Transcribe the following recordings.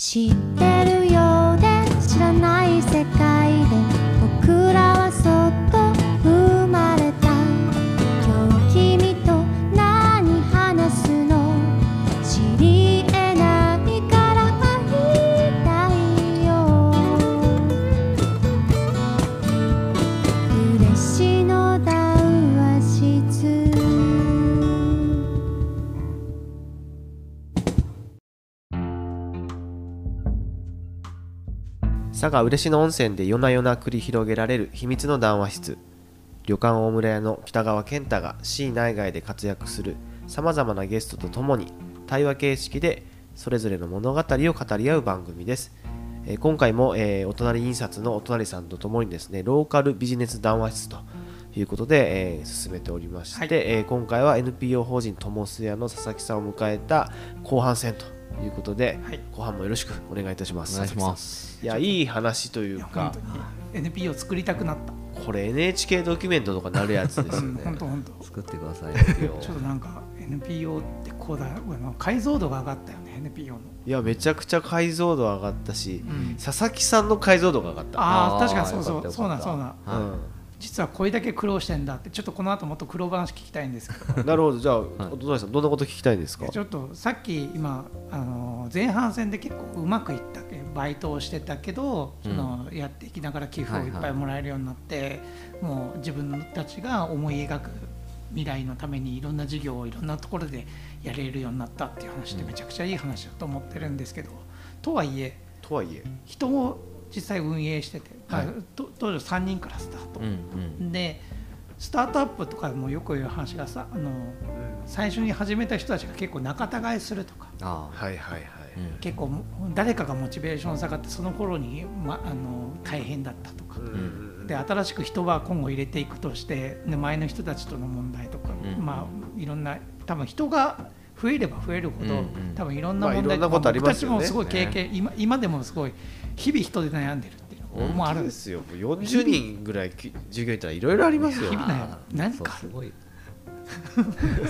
知ってる？佐賀嬉野温泉で夜な夜な繰り広げられる秘密の談話室。旅館大村屋の北川健太が市内外で活躍するさまざまなゲストとともに対話形式でそれぞれの物語を語り合う番組です、えー今回も、えーお隣印刷のお隣さんとともにですねローカルビジネス談話室ということで、えー進めておりまして、はい。えー今回は NPO 法人ともすやの佐々木さんを迎えた後半戦ということで、はい。後半もよろしくお願いいたします。お願いしま佐すいやいい話といいうやか NPO 作りたくなった。これ NHK ドキュメントとかなるやつですようんね本当本当。作ってください ちょっとなんか NPO ってこうだあの解像度が上がったよね NPO の。いやめちゃくちゃ解像度上がったし、うん。佐々木さんの解像度が上がった。ああ確かにそうそう。そうなんそうなん。はい実はこれだけ苦労してんだってちょっとこの後もっと苦労話聞きたいんですけど。なるほど。じゃあ、い。お隣さんどんなこと聞きたいですか？ちょっとさっき今あの前半戦で結構うまくいったけバイトをしてたけど、そのやっていきながら寄付をいっぱいもらえるようになって、もう自分たちが思い描く未来のためにいろんな事業をいろんなところでやれるようになったっていう話ってめちゃくちゃいい話だと思ってるんですけど、とはいえとはいえ。人を実際運営してて、まあと当時3人からスタート、うんうん。でスタートアップとかでもよく言う話がさあの最初に始めた人たちが結構仲違いするとか。ああ。はいはいはい、うん。結構誰かがモチベーション下がってその頃に、ま、あの大変だったとか、うんで新しく人は今後入れていくとしてで前の人たちとの問題とか、うん。まあいろんな多分人が増えれば増えるほど、うんうん。多分いろんなまあ問題いろんなことあり僕ますよね。たちもすごい経験、今今でもすごい日々人で悩んでるっていうのもあるんでですすよ40人ぐらいき従業員いたらいろいろありますよ。日々何か すごい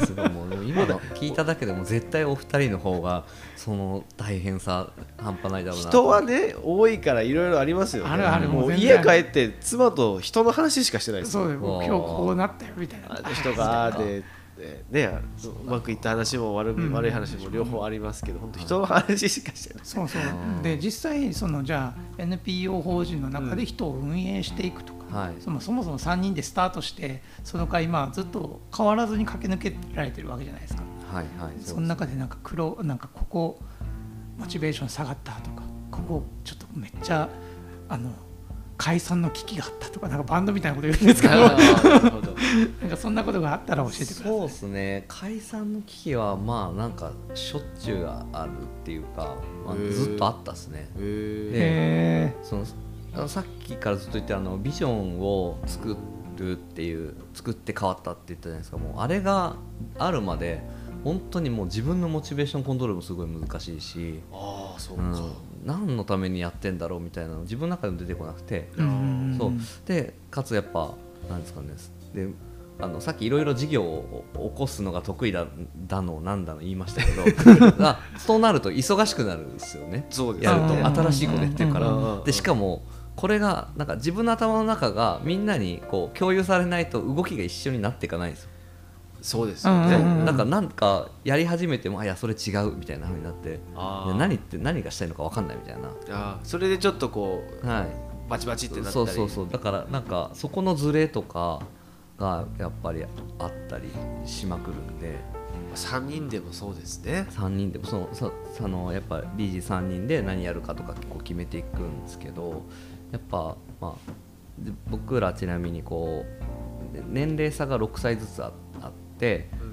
すごいもう今の 聞いただけでも絶対お二人の方がその大変さ半端ないだろうな。人はね多いからいろいろありますよね。あるあるもう家帰って妻と人の話しかしてないですよ。そう今日こうなったよみたいな。人があでねうまくいった話も悪,、うん。悪い話も両方ありますけど本当人の話しかしてない。そうそう。で実際そのじゃあ NPO 法人の中で人を運営していくとか、はい。そのそもそも3人でスタートしてその回今ずっと変わらずに駆け抜けられてるわけじゃないですか。はいはい。その中でなんか苦労なんかここモチベーション下がったとかここちょっとめっちゃあの解散の危機があったとかなんかバンドみたいなこと言うんですけど。なるほど。なんかそんなことがあったら教えてください。そうですね。解散の危機はまあなんかしょっちゅうあるっていうか、まあずっとあったっすね。へー。へそのあのさっきからずっと言ってるあのビジョンを作るっていう作って変わったって言ったじゃないですか。もうあれがあるまで本当にもう自分のモチベーションコントロールもすごい難しいし、ああそうか、うん、何のためにやってんだろうみたいなの自分の中でも出てこなくて、ーうんそう。でかつやっぱなんですかね。であのさっきいろいろ事業を起こすのが得意だだのなんだの言いましたけど。あそうなると忙しくなるんですよね。そうやるうんと新しいことやってるから、でしかもこれがなんか自分の頭の中がみんなにこう共有されないと動きが一緒になっていかないんですよ、そうですよね、うんうんうん。なんかなんかやり始めてもあいやそれ違うみたいな風になって何って何がしたいのか分かんないみたいな。あー。それでちょっとこうはいバチバチってなったり。そうそうそう。だからなんかそこのズレとかがやっぱりあったりしまくるんで。3人でもそうですね。3人でもそのそそのやっぱ理事3人で何やるかとか結構決めていくんですけどやっぱまあで僕らちなみにこうで年齢差が6歳ずつああって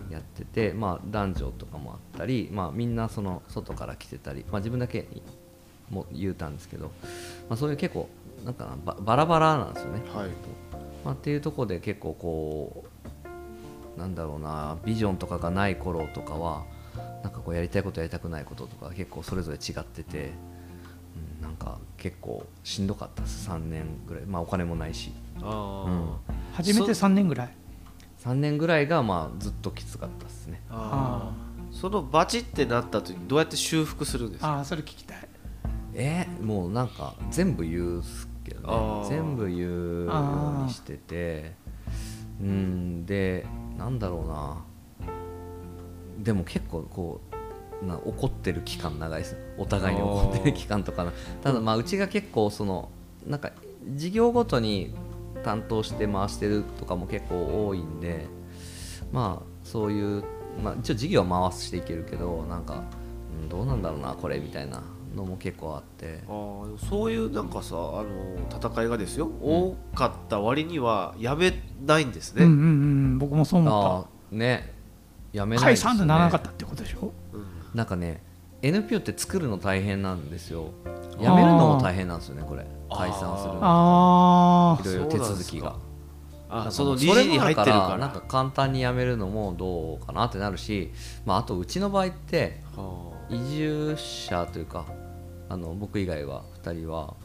うん。やってて、まあ、男女とかもあったり、まあ、みんなその外から来てたり、まあ、自分だけも言うたんですけど、まあ、そういう結構なんかなババラバラなんですよね。はい。まあ、っていうところで結構こうなんだろうなビジョンとかがない頃とかはなんかこうやりたいことやりたくないこととか結構それぞれ違ってて、うん、なんか結構しんどかったです。3年ぐらい。まあお金もないし。あうん。初めて3年ぐらい？3年ぐらいがまあずっときつかったですね。ああそのバチってなった時どうやって修復するんですか？ああそれ聞きたい。えーもうなんか全部言うっすけどね。全部言うようにしてて。うんでなんだろうな。でも結構こうな怒ってる期間長いです。お互いに怒ってる期間とかな。ただまあうちが結構そのなんか事業ごとに担当して回してるとかも結構多いんでまあそういう、まあ、一応事業は回していけるけどなんか、うん、どうなんだろうなこれみたいなのも結構あって。あーそういうなんかさあの戦いがですよ、多かった割にはやめないんですね、うんうんうん僕もそう思あっあね。やめた解ないね。散とならなかったってことでしょ？なんかね NPO って作るの大変なんですよ。やめるのも大変なんですよねこれ解散する。のあいろいろ手続きが。あその理事に入ってるから。なんか簡単に辞めるのもどうかなってなるし、まあ、あとうちの場合っては移住者というかあの僕以外は2人は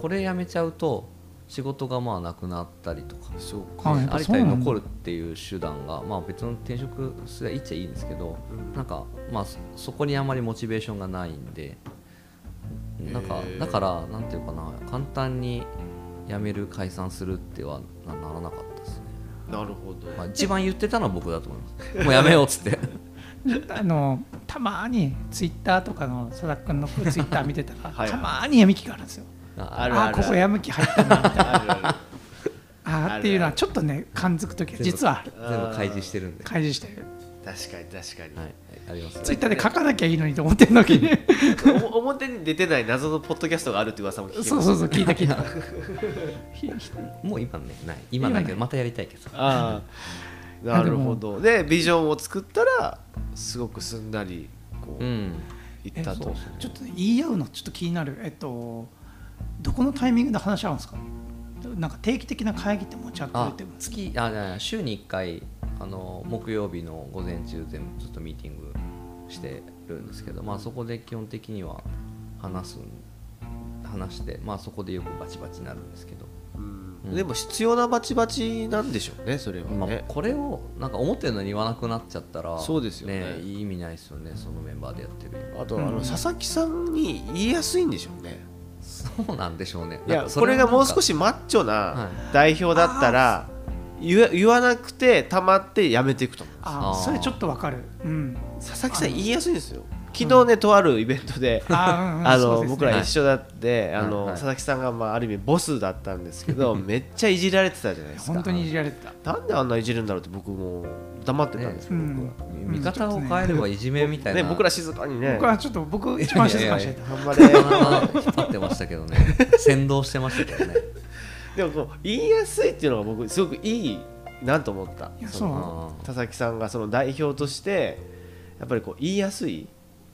これ辞めちゃうと仕事がまあなくなったりとかあそうあやっぱ有そうなんだ。田に残るっていう手段が、まあ、別の転職すればいいっちゃいいんですけど、なんか、まあ、そそこにあまりモチベーションがないんでなんかだからなんていうかな簡単に辞める解散するってはなならなかったですね、なるほど、まあ、一番言ってたのは僕だと思います。もうやめようっつって。あのたまにツイッターとかの佐々木君のツイッター見てたら はいたまにやみきがあるんですよ。あるある。あここやむ気入ったなみたいな。あるある。あーっていうのはちょっとね感づく時は実は全部開示してるんで、開示してる確かに確かに、はい、ありますツイッターで書かなきゃいいのにと思ってる時に。お表に出てない謎のポッドキャストがあるって噂も聞きました そうそうそう聞いた聞いた。もう今ねない。今ないけどまたやりたいけどああなるほど。でビジョンを作ったらすごくすんなりこう、うん。いったと。ちょっとね言い合うのちょっと気になる。えっとどこのタイミングで話し合うんですか？なんか定期的な会議って持ち合ってるすか月あじゃあ週に1回あの木曜日の午前中全部ずっとミーティングしてるんですけど、まあ、そこで基本的には話すん話して、まあ、そこでよくバチバチになるんですけど、うん。うん。でも必要なバチバチなんでしょうねそれはまあね、、これをなんか思ってるのに言わなくなっちゃったらそうですよね。意味ないですよねそのメンバーでやってる今あとあの、うん。佐々木さんに言いやすいんでしょうねそうなんでしょうね。いやこれがもう少ししマッチョはない。代表だったら、言わ言わなくてたまってやめていくと思う。んですあそれちょっとわかる。うん。佐々木さん言いやすいんですよ。昨日ね、とあるイベントで あの僕ら一緒だって、あのはいはい。佐々木さんが、まあ、ある意味ボスだったんですけど めっちゃいじられてたじゃないですか。本当にいじられてた。なんであんないじるんだろうって僕も黙ってたんですけど、うん。見方を変えればいじめみたいな、ね、僕ら静かにね。僕はちょっと僕一番静かにしてた。頑張れ。引っ張ってましたけどね。先導してましたけどね。でもこう言いやすいっていうのが僕すごくいいなと思った。いやそのそう。あ佐々木さんがその代表としてやっぱりこう言いやすい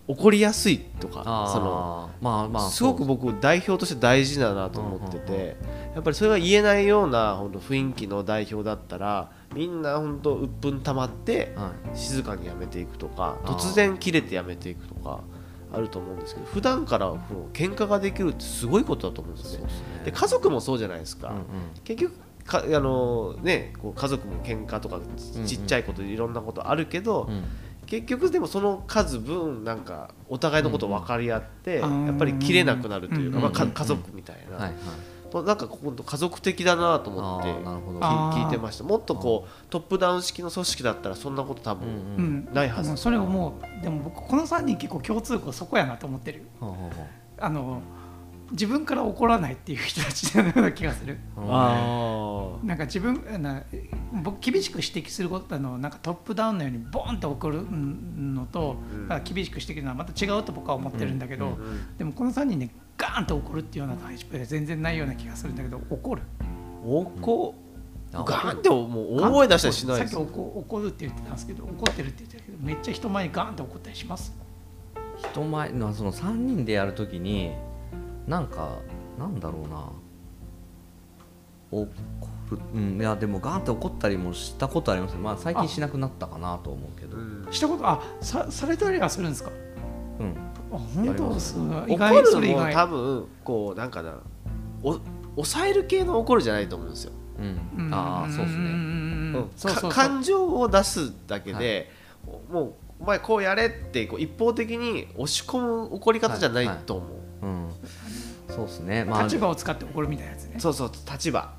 怒りやすいとかそのまあまあすごく僕代表として大事だなと思ってうんうんてやっぱりそれが言えないような本当雰囲気の代表だったらみんな本当鬱憤溜まってはい。静かにやめていくとか突然切れてやめていくとかあると思うんですけど普段からこう喧嘩ができるってすごいことだと思うんですよね。ですね。で家族もそうじゃないですか、うんうん。結局かあのね、こう家族も喧嘩とかうんちちっちゃいことでいろんなことあるけど、うん。結局でもその数分なんかお互いのことを分かり合って、うん。やっぱり切れなくなるというか、うんまあ、かうん。家族みたいな、はいはいとなんかここ家族的だなと思って聞いてました。もっとこうトップダウン式の組織だったらそんなこと多分、うんううんんないはず。でもそれをもうでも僕この3人結構共通項そこやなと思ってるほうほうほう。あの自分から怒らないっていう人たちのような気がする。あなんか自分な僕厳しく指摘することあのなんかトップダウンのようにボーンと怒るのと、うん。まあ厳しく指摘するのはまた違うと僕は思ってるんだけど、うんーうんでもこの3人ねガーンと怒るっていうようなタイプで全然ないような気がするんだけど怒る。怒あガーンってもう大声出したりしないですさっき怒怒るって言ってたんですけど怒ってるって言ってたけどめっちゃ人前にガーンと怒ったりします？人前のその3人でやるときになんかなんだろうな。怒る、うん、いやでもガーンって怒ったりもしたことあります。まあ最近しなくなったかなと思うけど。うん。したことあさされたりはするんですか？うん。あ本当？す。ごい。怒意外そるのも多分こうなんかなお抑える系の怒るじゃないと思うんですよ、うん。ああそうですね。ん。うん。感情を出すだけで、もうお前こうやれってこう一方的に押し込む怒り方じゃないと思う、うんそうですね。まあ立場を使って怒るみたいなやつね。そうそう立場。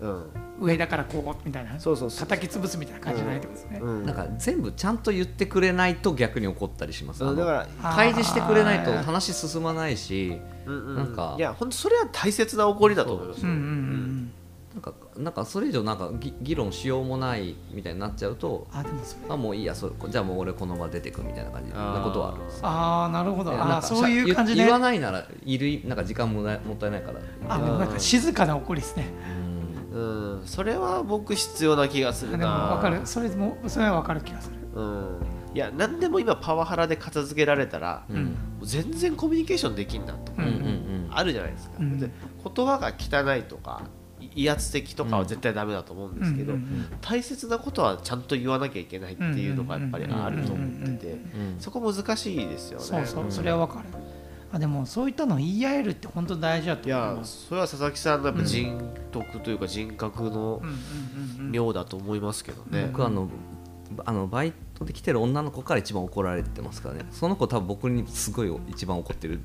うん。上だからこうみたいな。そうそう。そう叩き潰すみたいな感じじゃないってことですね、うん。なんか全部ちゃんと言ってくれないと逆に怒ったりします。うん。だから開示してくれないと話進まないしうんうんなんか。いや本当それは大切な怒りだと思いますよ。うんうん。うんなんかなんかそれ以上なんかぎ議論しようもないみたいになっちゃうとあでもそれ。あもういいやそれじゃあもう俺この場出てくみたいな感じなことはある。んですああなるほど。あーそういう感じね。言言わないならいるなんか時間もないもったいないから。あでもなんか静かな怒りですね。うん。うん。それは僕必要な気がすでもるな分かる。それもそれは分かる気がする。うん。いや何でも今パワハラで片付けられたら、うん。うん全然コミュニケーションできんなとか、うんうんうん。あるじゃないですか、うん。で言葉が汚いとかい威圧的とかは絶対ダメだと思うんですけど、大切なことはちゃんと言わなきゃいけないっていうのがやっぱりあると思っててうんそこ難しいですよね。そうそうそれは分かる。あでもそういったの言い合えるって本当大事だといや思います。それは佐々木さんのやっぱ人徳というか人格の妙だと思いますけどね。僕あのあのバイトで来てる女の子から一番怒られてますからね。その子多分僕にすごい一番怒ってる。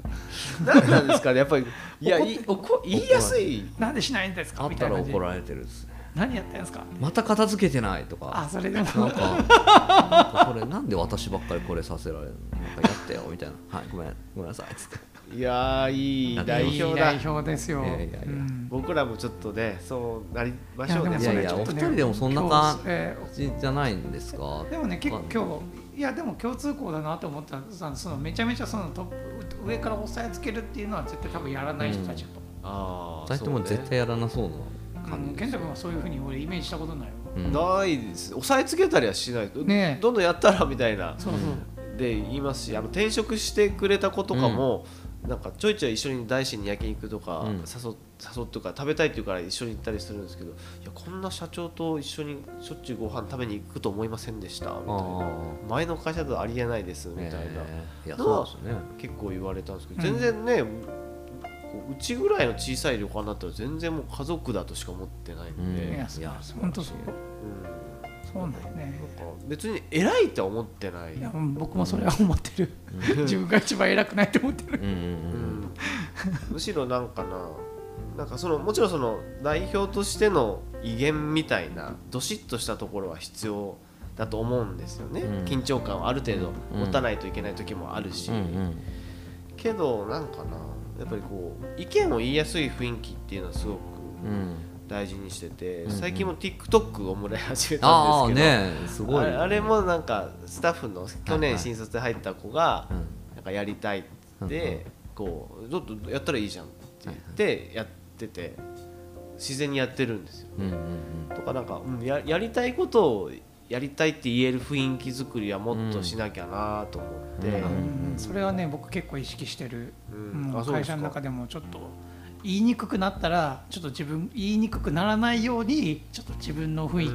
何なんですかね。やっぱり いやい怒言いやすい。なんでしないんですか？あっみたいな感じ。たら怒られてるっすね。何やってんですか？また片付けてないとか。あそれでも。なんかなんかこれなんで私ばっかりこれさせられるの？なんかやってよみたいな。はいごめんごめんなさいっつっていやーいい代いい表だ代表ですよ。いやいやいやうん僕らもちょっとねそうなりましょうね。いやでもいやいやおそれちょっとね二人でもそんな今感じじゃないんですか？ーでもね結構今日い。やでも共通項だなと思ったさそのめちゃめちゃそのトップ上から押さえつけるっていうのは絶対多分やらない人たちだと思う。あ二人とも絶対やらなそうな健太君はそういうふうに俺イメージしたことないわ。うん。ないです。押さえつけたりはしない。と、ねえ。どんどんやったらみたいな。そうそう。で言いますしあの転職してくれた子とかも、なんかちょいちょい一緒に大師に焼肉とかうん。誘,、誘ってか食べたいって言うから一緒に行ったりするんですけどいやこんな社長と一緒にしょっちゅうご飯食べに行くと思いませんでした？みたいな。あ前の会社だとありえないですみたいな、のはそうですね。結構言われたんですけど、うん全然ねこううちぐらいの小さい旅館だったら全然もう家族だとしか思ってないんで、うん。いやそういや本当そううんそうなんだよね。別に偉いって思ってない。いやうん僕もそれは思ってる。自分が一番偉くないと思ってる。うんうんうん。むしろなんかななんかそのもちろんその代表としての威厳みたいなどしっとしたところは必要だと思うんですよね、うん。緊張感をある程度持たないといけない時もあるし、うんうん。けどなんかなやっぱりこう意見を言いやすい雰囲気っていうのはすごくうん大事にしてて、うんうん。最近も TikTok をもらい始めたああんですけど、ねすごい。あれあれもなんかスタッフの去年新卒で入った子がうん。なんかやりたいってこうちょっとやったらいいじゃんって言ってやってて自然にやってるんですよ。うんうんとかなんか、うん、ややりたいことをやりたいって言える雰囲気作りはもっとしなきゃなと思って、うんうんそれはね僕結構意識してる、うん。会社の中でもちょっと言いにくくなったらちょっと自分言いにくくならないようにちょっと自分の雰囲う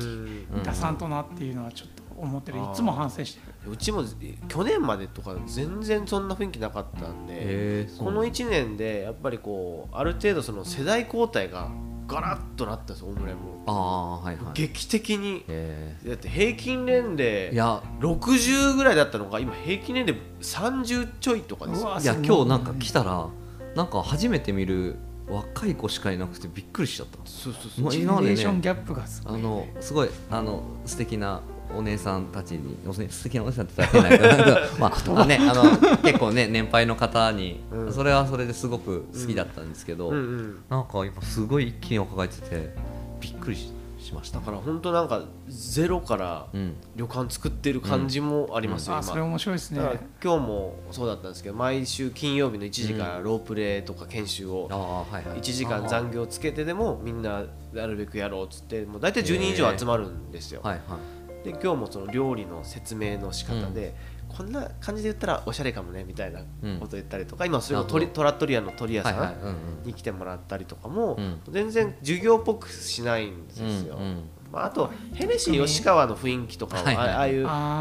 ん。気出さんとなっていうのはちょっと思ってる。いつも反省してる。うちもえ去年までとか全然そんな雰囲気なかったんで、この1年でやっぱりこうある程度その世代交代がガラッとなったんですよオムライも。ああはいはい。劇的に。えだって平均年ー齢いや60ぐらいだったのが今平均年齢30ちょいとかですよ。いや今日なんか来たらなんか初めて見る若い子しかいなくてびっくりしちゃったそうそうそう。まあ今までねネレーションギャップがすごあいのすごいあの素敵なお姉さんたちに素敵なお姉さんって言ったら変だけど まああねあの 結構ね年配の方に、うん。それはそれですごく好きだったんですけど、うん。うんなんか今すごい一気に若返っててびっくりししました。だから本当なんかゼロからうん。旅館作ってる感じもありますよ、あそれ今面白いですね。だから今日もそうだったんですけど毎週金曜日の1時からロープレイとか研修をああはいはい。1時間残業つけてでもみんななるべくやろうっつってもう大体10人以上集まるんですよ、はいはい。で今日もその料理の説明の仕方で、こんな感じで言ったらおしゃれかもねみたいなこと言ったりとか、今それをトリトラットリアの鳥屋さんに来てもらったりとかも、うん。全然授業っぽくしないんですよ、うんうんまあ、あとヘネシー吉川の雰囲気とかは、はいはいあああ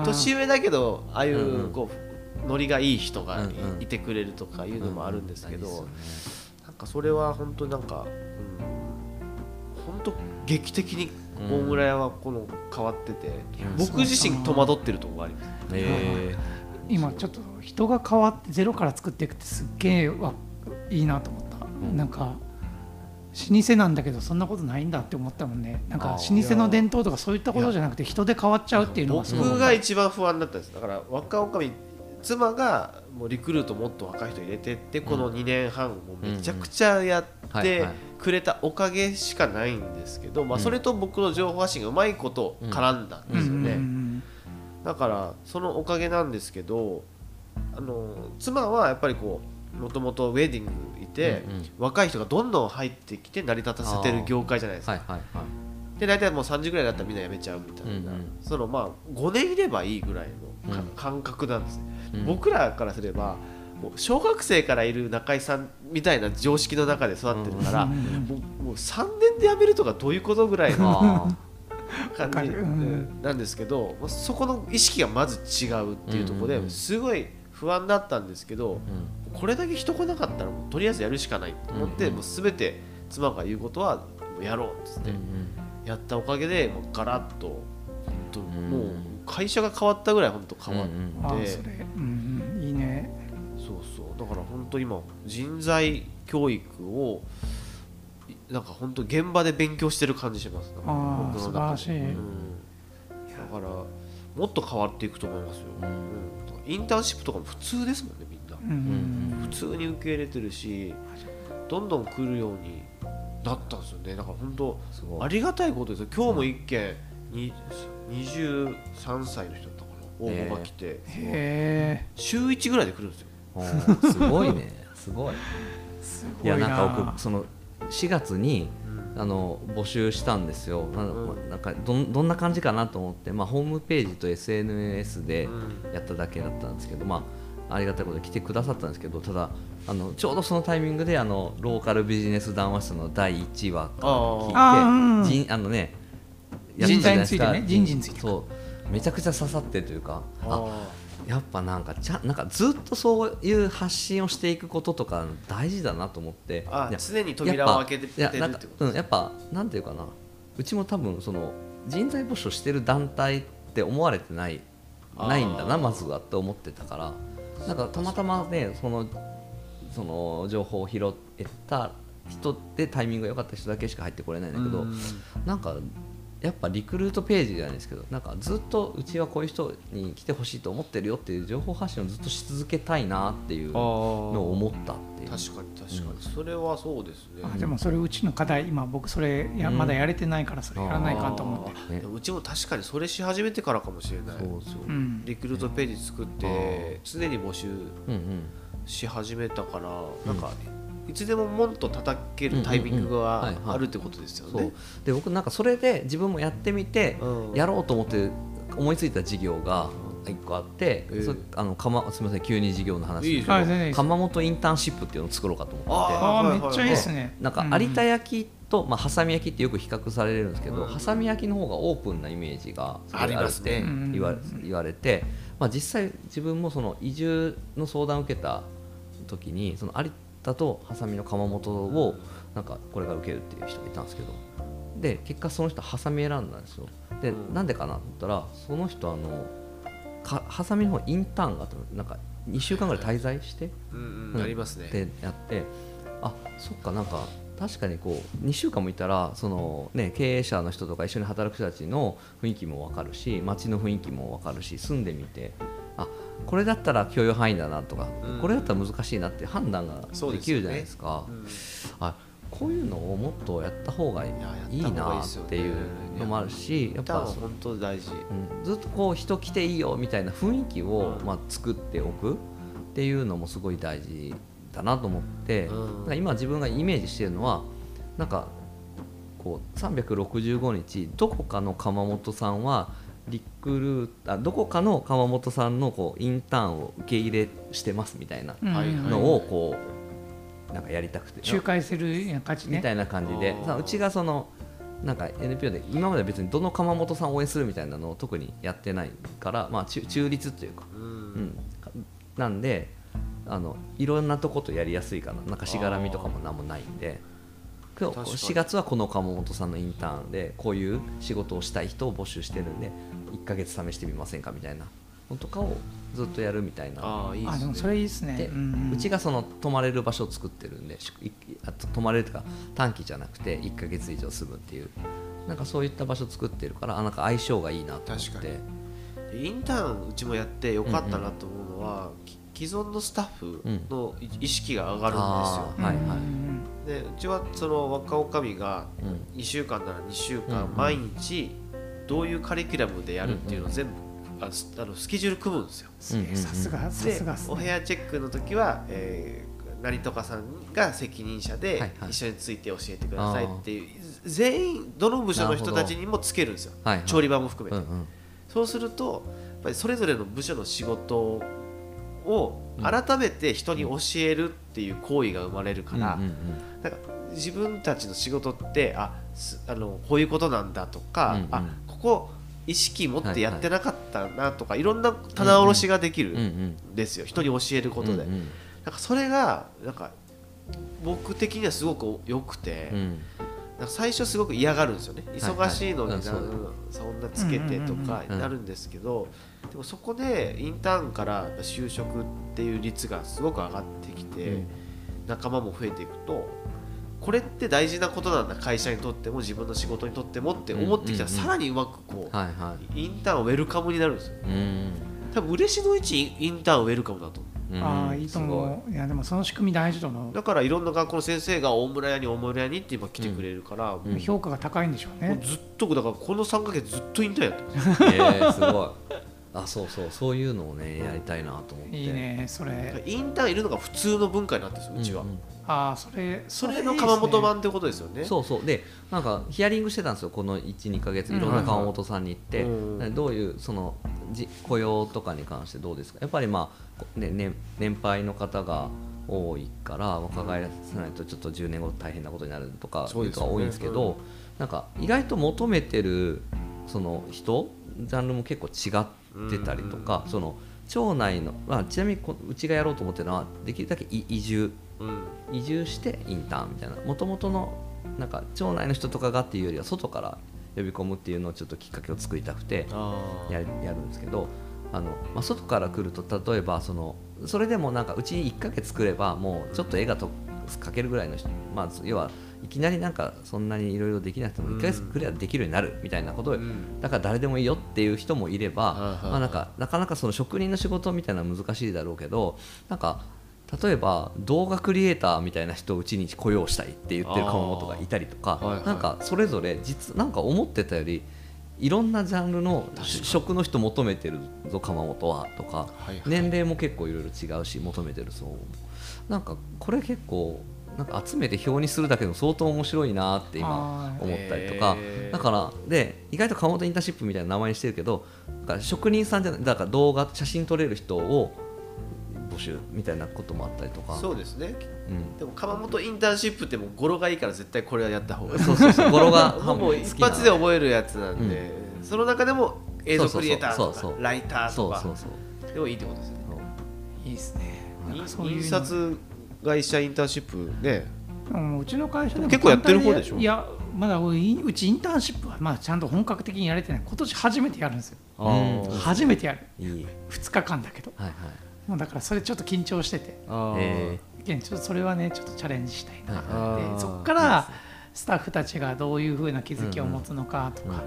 いう年上だけどああいうんううん。こうノリがいい人がい,、うんうん。てくれるとかいうのもあるんですけど、うんうん。なんかそれは本当なんか、うん、本当劇的に大村屋はこの変わってて、や僕自身戸惑ってるところがあります。え今ちょっと人が変わってゼロから作っていくってすっげえわいいなと思った、ん。なんか老舗なんだけどそんなことないんだって思ったもんね。なんか老舗の伝統とかそういったことじゃなくて人で変わっちゃうっていうのが僕が一番不安だったんです。だから若女将妻がもうリクルートもっと若い人入れてってこの2年半もめちゃくちゃやってくれたおかげしかないんですけど、まあ、それと僕の情報発信がうまいこと絡んだんですよね、うんだからそのおかげなんですけどあの妻はやっぱりこうもともとウェディングいて、うんうん。若い人がどんどん入ってきて成り立たせてる業界じゃないですか。はいはいはい。で大体もう3時ぐらいだったらみんな辞めちゃうみたいな、うんうん。そのまあ5年いればいいぐらいのかうん。感覚なんですね、うん。僕らからすればもう小学生からいる中居さんみたいな常識の中で育ってるから、うん。もうもう3年で辞めるとかどういうことぐらいのあ感じ。なんですけどまあそこの意識がまず違うっていうところですごい不安だったんですけど、ーうん。これだけ人来なかったらもうとりあえずやるしかないと思って、うんうん。もう全て妻が言うことはもうやろうっつって。うんやったおかげでもうガラッと本もう会社が変わったぐらい本当変わって、いいね。そうそう。だから本当今人材教育をいなんか本当現場で勉強してる感じします。あー僕の中で。素晴らしい。うん、だからもっと変わっていくと思いますよ、うん。インターンシップとかも普通ですもんねみんな、うん普通に受け入れてるしどんどん来るようになったんですよね。だから本当ありがたいことですよ。今日も一件に23歳の人だったかな。応募が来て、へえ。週1ぐらいで来るんですよ。すごいね。すごい。すごいないやなんか僕その4月にあの募集したんですよ、なうん。なんかどんどんな感じかなと思って、まあ、ホームページと SNS でうん。やっただけだったんですけど、まあ、ありがたいことで来てくださったんですけどただあのちょうどそのタイミングであのローカルビジネス談話室の第1話聞いてうん人あのねや人ったじゃないですか。材についてね。人事についてそう。めちゃくちゃ刺さってというかああやっぱなんかちゃなんかずっとそういう発信をしていくこととか大事だなと思って。あ常に扉を開けてるってことうん、やっぱなんていうかな。うちも多分その人材募集してる団体って思われてないないんだなまずはって思ってたから。なんかたまたまねそのその情報を拾えた人でタイミングが良かった人だけしか入ってこれないんだけど、うん。なんかやっぱリクルートページじゃないですけどなんかずっとうちはこういう人に来てほしいと思ってるよっていう情報発信をずっとし続けたいなっていうのを思ったっていう確かに確かに、それはそうですね。あでもそれうちの課題今僕それやうんまだやれてないからそれやらないかんと思って。あー。でもうちも確かにそれし始めてからかもしれない。そうそう。うんリクルートページ作って常に募集うんうんし始めたから、なんかいつでも門と叩けるタイミングがあるってことですよそう。ね。で僕なんかそれで自分もやってみて、うん。やろうと思って思いついた事業が1個あって、ええ。そあのかますみません急に事業の話。ですよ。はい全然いいです。窯元インターンシップっていうのを作ろうかと思って。あはいはいはいあめっちゃいいですね。なんかうん。有田焼と、まあ、ハサミ焼きってよく比較されるんですけど、うん。ハサミ焼きの方がオープンなイメージがありまて言わ言われて、まあ、実際自分もその移住の相談を受けた時にその有田とハサミの窯元をなんかこれから受けるっていう人がいたんですけど。で結果その人ハサミ選んだんですよ。で、うん。なんでかなと思ったらその人あのかハサミの方インターンがあったの。なんか2週間ぐらい滞在して、うんううん。ん、ありますね。でやってあそっかなんか確かにこう2週間もいたらその、ね、経営者の人とか一緒に働く人たちの雰囲気も分かるし街の雰囲気も分かるし住んでみてあこれだったら許容範囲だなとか、うん。これだったら難しいなって判断ができるじゃないですか。うん。あこういうのをもっとやった方がいいなっていうのもあるしやっぱ本当大事。うん、ずっとこう人来ていいよみたいな雰囲気を、うん。まあ、作っておくっていうのもすごい大事だなと思って、今自分がイメージしてるのはなんかこう365日どこかの窯元さんはリクルーあどこかの窯元さんのこうインターンを受け入れしてますみたいなのをこうなんかやりたくて。仲介するような感じね。みたいな感じで。うちがそのなんか NPO で今まで別にどの窯元さんを応援するみたいなのを特にやってないから、まあ、中中立というか、うん。うん、かなんであのいろんなとことやりやすいかななんかしがらみとかも何もないんで。今日確かに。4月はこの窯元さんのインターンでこういう仕事をしたい人を募集してるんで1ヶ月試してみませんかみたいなのとかをずっとやるみたいなああいいですね。あでもそれいいですね。で、うんうちがその泊まれる場所を作ってるんでしいあと泊まれるというか短期じゃなくて1ヶ月以上住むっていうなんかそういった場所を作ってるからあなんか相性がいいなと思って。確かインターンうちもやってよかったなと思うのは、き既存のスタッフの意識が上がるんですよ、あーはいはい。うんでうちはその若おかみがうん。2週間なら2週間うんうん。毎日どういうカリキュラムでやるっていうのを全部あすあのスケジュール組むんですよ。さすがさですがお部ね屋チェックの時は、えー何とかさんが責任者ではいはい。一緒について教えてくださいっていう、全員どの部署の人たちにもつけるんですよ、はいはい。調理場も含めて、うんうん。そうするとやっぱりそれぞれの部署の仕事を改めて人に教えるっていう行為が生まれるから、うんうん。なんか自分たちの仕事ってあすあのこういうことなんだとか、うんうん。あここ意識持ってやってなかったなとか、いろんな棚卸しができるうんですよ、人に教えることで、なんかそれがなんか僕的にはすごく良くて、うん。なんか最初すごく嫌がるんですよね。はい忙しいのにな、うんそんなつけてとかなるんですけど、でもそこでインターンから就職っていう率がすごく上がってきて、うん。仲間も増えていくとこれって大事なことなんだ。会社にとっても自分の仕事にとってもって思ってきた。らさらにうまくこう、インターンウェルカムになるんですよ。うん。多分嬉しのうちインターンウェルカムだと。思ううん。ああいいと思う。い。やでもその仕組み大事と思うだからいろんな学校の先生が大村屋に大村屋にって今来てくれるから、もうん。評価が高いんでしょうね。うずっとだからこの3ヶ月ずっとインターンやってます。えー、すごい。あそうそう。そういうのをねやりたいなと思って。いいねそれ。インターンいるのが普通の文化になってるんですようちは、んんああそれそれの窯元版ってことですよね。そうそう。でなんかヒアリングしてたんですよこの12か月。いろんな川本さんに行って、うん。どういうそのじ雇用とかに関してどうですか？やっぱりまあ、こねね、年配の方が多いから若返らせないとちょっと10年後大変なことになるとかいう人が多いんですけど、なんか意外と求めてるその人ジャンルも結構違ってたりとか、その町内の、まあ、ちなみにこうちがやろうと思ってるのはできるだけい移住うん移住してインターンみたいな。もともとのなんか町内の人とかがっていうよりは外から呼び込むっていうのをちょっときっかけを作りたくてやるやるんですけどあの、まあ、外から来ると例えばそのそれでもなんかうちに1ヶ月来ればもうちょっと絵がと描けるぐらいの人、まあ、要はいきなりなんかそんなにいろいろできなくても1ヶ月来ればできるようになるみたいなことだから誰でもいいよっていう人もいれば、まあ、なんかなかなかその職人の仕事みたいなのは難しいだろうけどなんか例えば動画クリエイターみたいな人をうちに雇用したいって言ってる窯元がいたりとか、はいはい。なんかそれぞれ実なんか思ってたよりいろんなジャンルの職の人求めてるぞ窯元はとか、はいはい。年齢も結構いろいろ違うし求めてるそうなんかこれ結構なんか集めて表にするだけでも相当面白いなって今思ったりとかだからで意外と窯元インターンシップみたいな名前にしてるけどだから職人さんじゃないだから動画写真撮れる人を募集みたいなこともあったりとか。そうですね。うん。でも窯元インターンシップってもう語呂がいいから絶対これはやった方がいい。そうそうそう。語呂が もうもう一発で覚えるやつなんで、その中でも映像クリエイターとそうそうそう。かライターとか。そうそうそう。でもいいってことですよね。いいですね。印刷会社インターンシップね。うんうちの会社でも結構やってる方でしょ？いやまだううちインターンシップはまあちゃんと本格的にやれてない。今年初めてやるんですよ。初めてやる。いい。2日間だけど。はいはいもうだからそれちょっと緊張してて。ちょっとそれはねちょっとチャレンジしたいな。あー。でそこからスタッフたちがどういうふうな気づきを持つのかとか、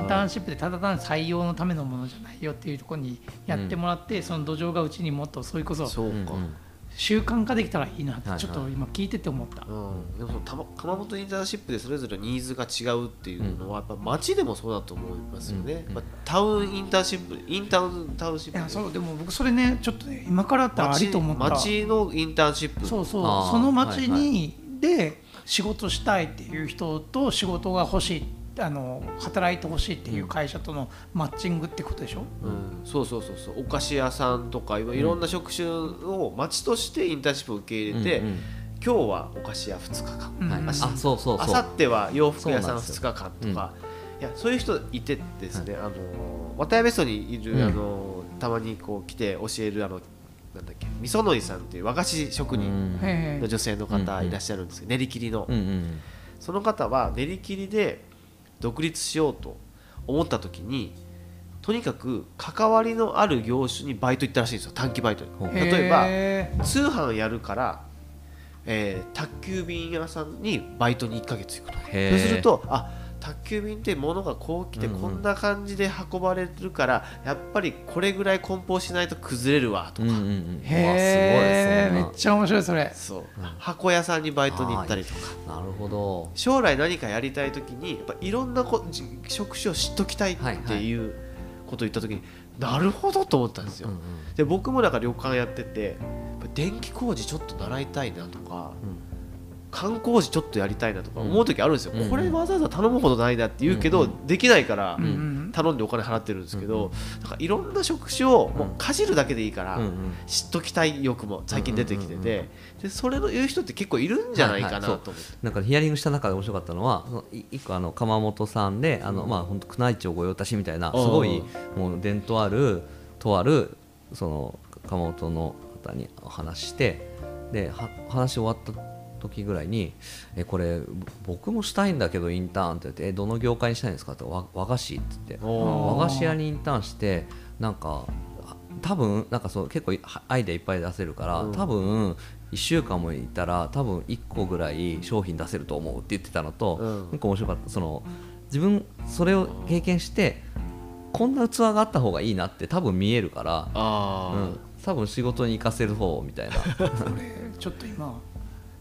インターンシップでただ単に採用のためのものじゃないよっていうところにやってもらって、その土壌がうちにもっとそれこそそうか、うんうん習慣化できたらいいなっはいはい。てちょっと今聞いてて思った、うん、でもそのたま窯元インターンシップでそれぞれニーズが違うっていうのは、やっぱ街でもそうだと思いますよね、うん。まあ、タウンインターンシップインタウンタウンシップ。いやそうでも僕それねちょっとね今からだったらありと思った。街のインターンシップ。そうそう。あーその町に、で仕事したいっていう人と仕事が欲しいあの働いてほしいっていう会社とのマッチングってことでしょ、うん、そうそうそうそう。お菓子屋さんとかいろんな職種を町としてインターンシップを受け入れて、うんうん。今日はお菓子屋2日間、うんはい、うんあそうそうそう。あさっては洋服屋さん2そうなんですよ。日間とか、いやそういう人いてですね、あの渡辺ベストにいる、うん。あのたまにこう来て教えるあのなんだっけみそのりさんっていう和菓子職人の女性の方いらっしゃるんですけど、練り切りの、うんうん。その方は練り切りで独立しようと思った時にとにかく関わりのある業種にバイト行ったらしいんですよ。短期バイトに。例えばへ通販やるから、えー宅急便屋さんにバイトに1ヶ月行くとそうするとあ宅急便って物がこう来てうんうん。こんな感じで運ばれるから、やっぱりこれぐらい梱包しないと崩れるわとか、うんうんうん。ーへー。めっちゃ面白いそれ。そう。箱屋さんにバイトに行ったりとか。なるほど。将来何かやりたい時にやっぱいろんなこじ職種を知っときたいっていうことを言った時に、なるほどと思ったんですよ。うんうん。で僕もなんか旅館やっててやっぱ電気工事ちょっと習いたいなとか、観光地ちょっとやりたいなとか思う時あるんですよ、うん。これわざわざ頼むほどないなって言うけど、うできないから頼んでお金払ってるんですけど、うんなんかいろんな職種をもうかじるだけでいいから、知っときたい欲も最近出てきててでそれの言う人って結構いるんじゃないかなと思って。なんかヒアリングした中で面白かったのは一個あの鎌本さんであの、まあ本当宮内庁御用達みたいなすごいもう伝統あるとあるその鎌本の方にお話ししてでは話終わった時ぐらいに「えこれぼ僕もしたいんだけどインターン」って言って「えどの業界にしたいんですか?」って和和菓子って言って和菓子屋にインターンしてなんかあ多分なんかそう結構いアイデアいっぱい出せるから、うん。多分1週間もいたら多分1個ぐらい商品出せると思うって言ってたのと、うん。なんか面白かった。その自分それを経験してこんな器があった方がいいなって多分見えるから、うん、多分仕事に生かせる方みたいな。ちょっと今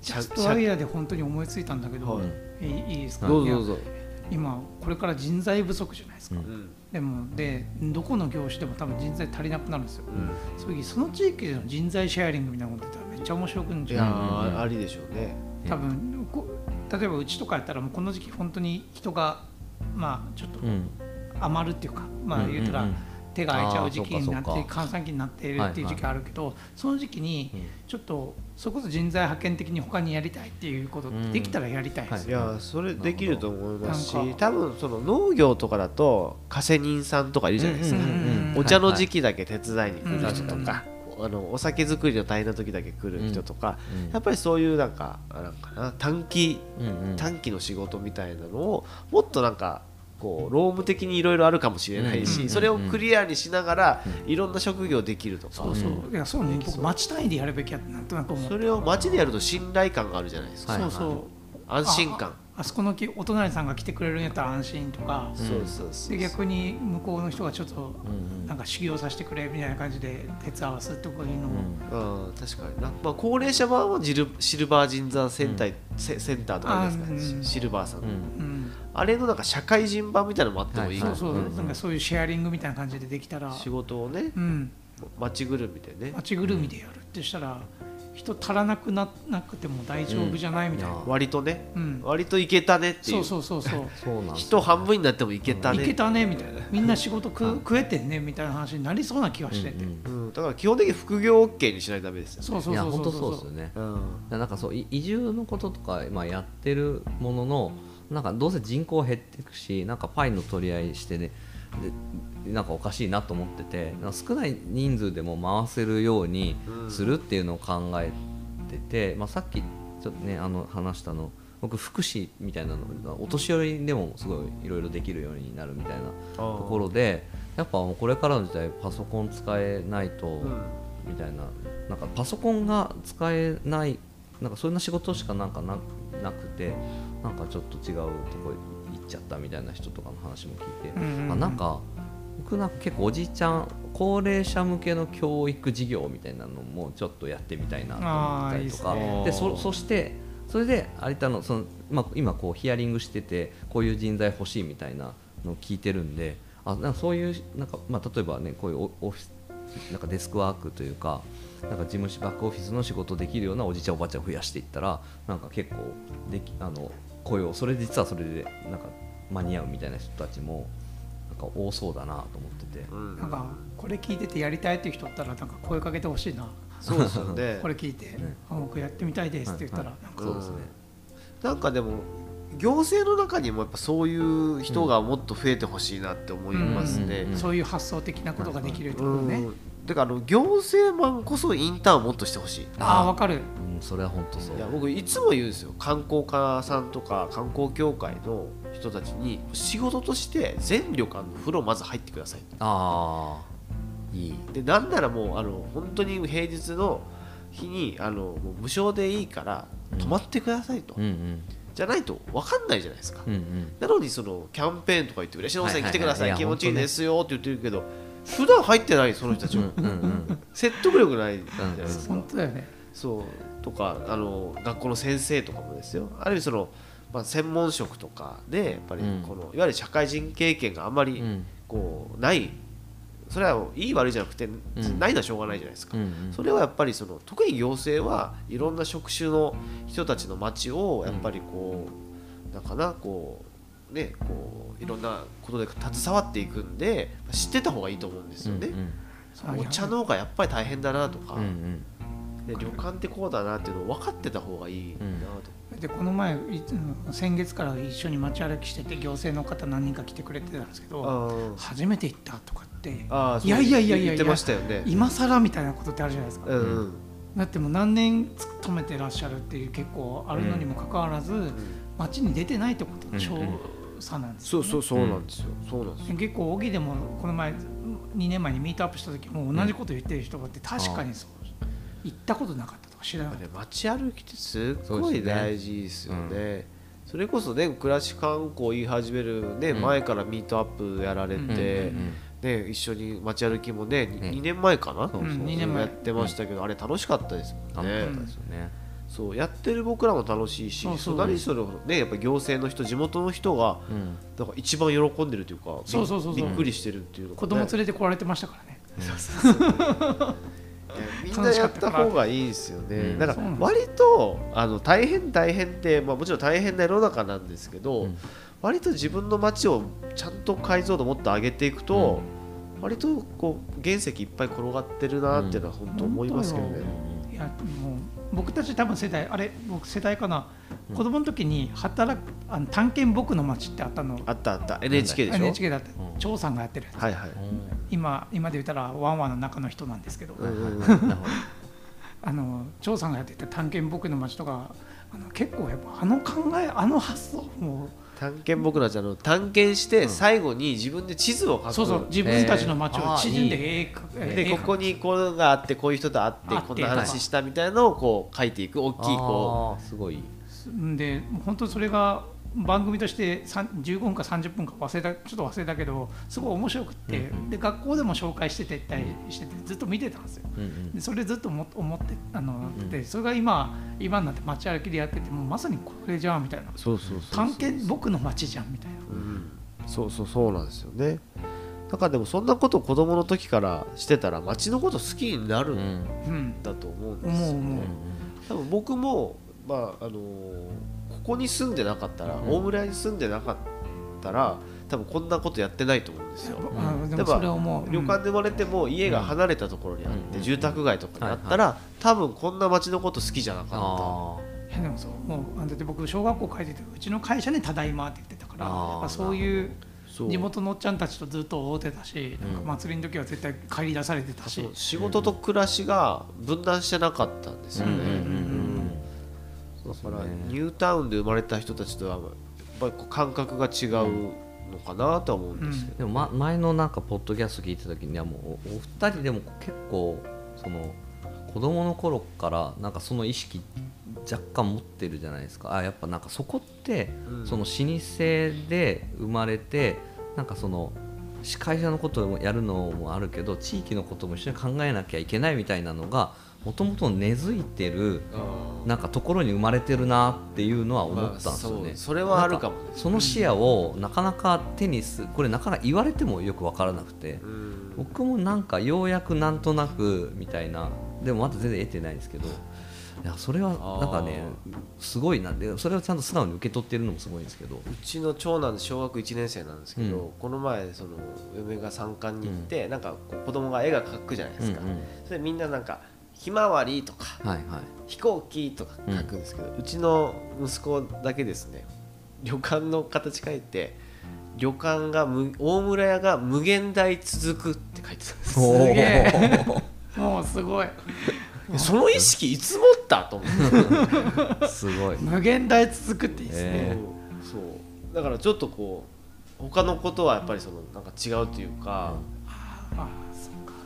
ジしゃャストアイデアで本当に思いついたんだけど、はい。いいですか？どうぞどうぞ、今これから人材不足じゃないですか、うん。うんでもでどこの業種でも多分人材足りなくなるんですよ、うん。そういう時その地域での人材シェアリングみたいなことやったらめっちゃ面白くんじゃない。ー、うんありでしょうね。多分こ例えばうちとかやったらもうこの時期本当に人がまあちょっとうん。余るっていうか、まあうん言うたらうん。うん手が空いちゃう時期になって閑散期になっているっていう時期あるけど、その時期にちょっとそれこそ人材派遣的に他にやりたいっていうことうんできたらやりたいですよ、い。やーそれできると思いますし多分その農業とかだと加瀬人さんとかいるじゃないですか、うんうんうんお茶の時期だけ手伝いに来る人とうん。か、あのお酒作りの大変な時だけ来る人とか、うん。やっぱりそういうなんかなんかな短期うんうん。短期の仕事みたいなのをもっとなんかこう労務的にいろいろあるかもしれないし、うん。それをクリアにしながらいろんな職業できるとか、そうそう、うん。いやそうね。僕町単位でやるべきやってなんとなく思うそれを街でやると信頼感があるじゃないですか、はい。そうそう。安心感、ああそこのきお隣さんが来てくれるんやったら安心とか、そうそうそうで逆に向こうの人がちょっとなんか修行させてくれみたいな感じで手伝わすというのも、うん、確かにな、まあ、高齢者版はジルシルバー人材センター,、セセンターとかあるじゃないですか、あうんシルバーさんの、うん。うん。あれのなんか社会人版みたいなのもあってもいいかも、そうそう、うんなんかそういうシェアリングみたいな感じでできたら、仕事をねうん、街ぐるみでね。町ぐるみでやるってしたら人足らなくななくても大丈夫じゃないみたいな、うん。割とね。うん。割といけたねっていそううそうそう。そうそう人半分になってもいけたね。いけたねみたいな。みんな仕事食食えてんねみたいな話になりそうな気がして。て、うんうん。うん、だから基本的に副業 OK にしないとダメですよ、そうそういやそう。そう本当そうですよね。うん、なんかそうい移住のこととか、まあ、やってるもののなんかどうせ人口減っていくしなんかパイの取り合いしてねでなんかおかしいなと思ってて少ない人数でも回せるようにするっていうのを考えてて、まあ、さっきちょっとねあの話したの僕福祉みたいなのお年寄りでもすごいいろいろできるようになるみたいなところでやっぱもうこれからの時代パソコン使えないと、うん。みたいななんかパソコンが使えないなんかそんな仕事しかなんかななくてなんかちょっと違うとこちゃったみたいな人とかの話も聞いて、うんうんうん。あなんか僕なんか結構おじいちゃん高齢者向けの教育事業みたいなのもちょっのやってみたいなと思ったりとか。あーいいっすね。でそそしてそれで有田のその、まあ、今こうヒアリングしててこういう人材欲しいみたいなのを聞いてるんであなんかそういうなんか、まあ、例えばねこういうオオフィスなんかデスクワークというかなんか事務所バックオフィスの仕事できるようなおじいちゃんおばあちゃんを増やしていったらなんか結構できあの雇用それ実はそれでなんか間に合うみたいな人たちもなんか多そうだなと思ってて。うん。なんかこれ聞いててやりたいっていう人おったらなんか声かけてほしいな。そうですよね。これ聞いて、あ僕やってみたいですって言ったら、はいなんか。そうですね、なんかでも行政の中にもやっぱそういう人がもっと増えてほしいなって思いますね、そういう発想的なことができるところね、うんだからあの行政マンこそインターンをもっとしてほしい。ああわかる。うん、それは本当そう。いや僕いつも言うんですよ。観光家さんとか観光協会の人たちに仕事として全旅館の風呂まず入ってください。ああいい。でなんならもうあの本当に平日の日にあのもう無償でいいから泊まってくださいと、うんうん。じゃないと分かんないじゃないですか、うんうん。なのにそのキャンペーンとか言って嬉野温泉来てください,、はいはいはい気持ちいいですよって言ってるけど普段入ってないその人たちは、うんうん説得力ないじゃないですか、本当だよね。そう。とかあの学校の先生とかもですよ。ある意味その、まあ、専門職とかでやっぱりうん。この、いわゆる社会人経験があんまりうん。こうない。それはいい悪いじゃなくて、ん。ないのはしょうがないじゃないですか、うんうん。それはやっぱりその特に行政はいろんな職種の人たちの街をやっぱりこう、なんかなこうねこういろんなことで携わっていくんで知ってた方がいいと思うんですよね、あお茶農家やっぱり大変だなとか、うんうん。で旅館ってこうだなっていうのを分かってた方がいいなと、でこの前先月から一緒に街歩きしてて行政の方何人か来てくれてたんですけど初めて行ったとかっていやいやいやいや言ってましたよね。今更みたいなことってあるじゃないですか、うんうん。だってもう何年勤めてらっしゃるっていう結構あるのにもかかわらず、街に出てないってことの調査なんですよ、ね。そうそうそうなんですよ、そうなんですよ。結構小木でもこの前2年前にミートアップした時も同じこと言ってる人がいて確かにそう行ったことなかったとか知らなかった。ね。街歩きってすっごい大事ですよね。それこそね暮らし観光言い始める、ねうん。前からミートアップやられて、うんうんね、一緒に街歩きもねね 2, 年前かな、そう。うん二年前。やってましたけど、あれ楽しかったですもんね、楽しかったですよねそうやってる僕らも楽しいしそう何それねやっぱ行政の人地元の人がうん。なんか一番喜んでるというかびそうそうそうそう。びっくりしてるっていうのがね。子供連れて来られてましたからね。みんなやった方がいいですよね、うんだから。そうなんです。割とあの大変大変って、まあ、もちろん大変な世の中なんですけど、うん。割と自分の街をちゃんと解像度もっと上げていくと、割とこう原石いっぱい転がってるなっていうのは本当思いますけどね。いやもう僕たち多分世代あれ僕世代かな、子供の時に働くあの探検僕の街ってあったの。あったあった。NHK でしょ？NHK だってうん。張さんがやってるやつ、はいはい、今今で言ったらワンワンの中の人なんですけど、あの張さんがやってた探検僕の街とかあの結構やっぱあの考えあの発想も探検僕らじゃあの探検して最後に自分で地図を描く、そうそう自分たちの街えーを地図ででここにこうがあってこういう人と会ってこんな話したみたいなのをこう書いていく。大きいこあー。すごい。で本当にそれが番組としてさん15分か30分か忘れたちょっと忘れたけどすごい面白くって、で学校でも紹介しててたりしててずっと見てたんですよ。うんうん。でそれずっと思思ってあの、んでそれが今今になって街歩きでやっててもうまさにこれじゃんみたいな。うそうそうそう。探検僕の街じゃんみたいな。うん。そうそうそうなんですよね。だからでもそんなことを子供の時からしてたら街のこと好きになるうんんうん、だと思うんですよ、思う思う、多分僕もまああのーここに住んでなかったら、うん。大村屋に住んでなかったら多分こんなことやってないと思うんですよ、あでもやっぱそれは思う、旅館で生まれても家が離れたところにあって、うん。住宅街とかにあったら、多分こんな街のこと好きじゃなかっあいやでもそうもうあだって僕小学校帰っててうちの会社に「ただいま」って言ってたからあーやっぱそういう地元のおっちゃんたちとずっと会うてたし、うん。なんか祭りの時は絶対帰り出されてたし、そう。仕事と暮らしが分断してなかったんですよね、うんうんうんだからニュータウンで生まれた人たちとはやっぱり感覚が違うのかなとは思うんですけど、でも、ま、前のなんかポッドキャスト聞いた時にはもうおお二人でも結構その子供の頃からなんかその意識若干持ってるじゃないですか。あやっぱなんかそこって、うん。その老舗で生まれてなんかその会社のこともやるのもあるけど地域のことも一緒に考えなきゃいけないみたいなのがもともと根付いてるなんかところに生まれてるなっていうのは思ったんですよね。まあそうそれはあるかもね。なんその視野をなかなか手にすこれなかなか言われてもよく分からなくてうん。僕もなんかようやくなんとなくみたいなでもまだ全然得てないんですけどいやそれはなんかねすごいな。でそれをちゃんと素直に受け取ってるのもすごいんですけど。うちの長男小学1年生なんですけど、うん。この前その嫁が参観に行って、なんかこう子供が絵が描くじゃないですか、うんうん。それでみんななんかひまわりとかはいはい。飛行機とか書くんですけど、うちの息子だけですね。旅館の形書いて旅館がむ大村屋が無限大続くって書いてたんです。おー。げえ。もうすごい。その意識いつ持ったと思って すごい。無限大続くっていいですね、えそう。だからちょっとこう他のことはやっぱりそのなんか違うというか、うか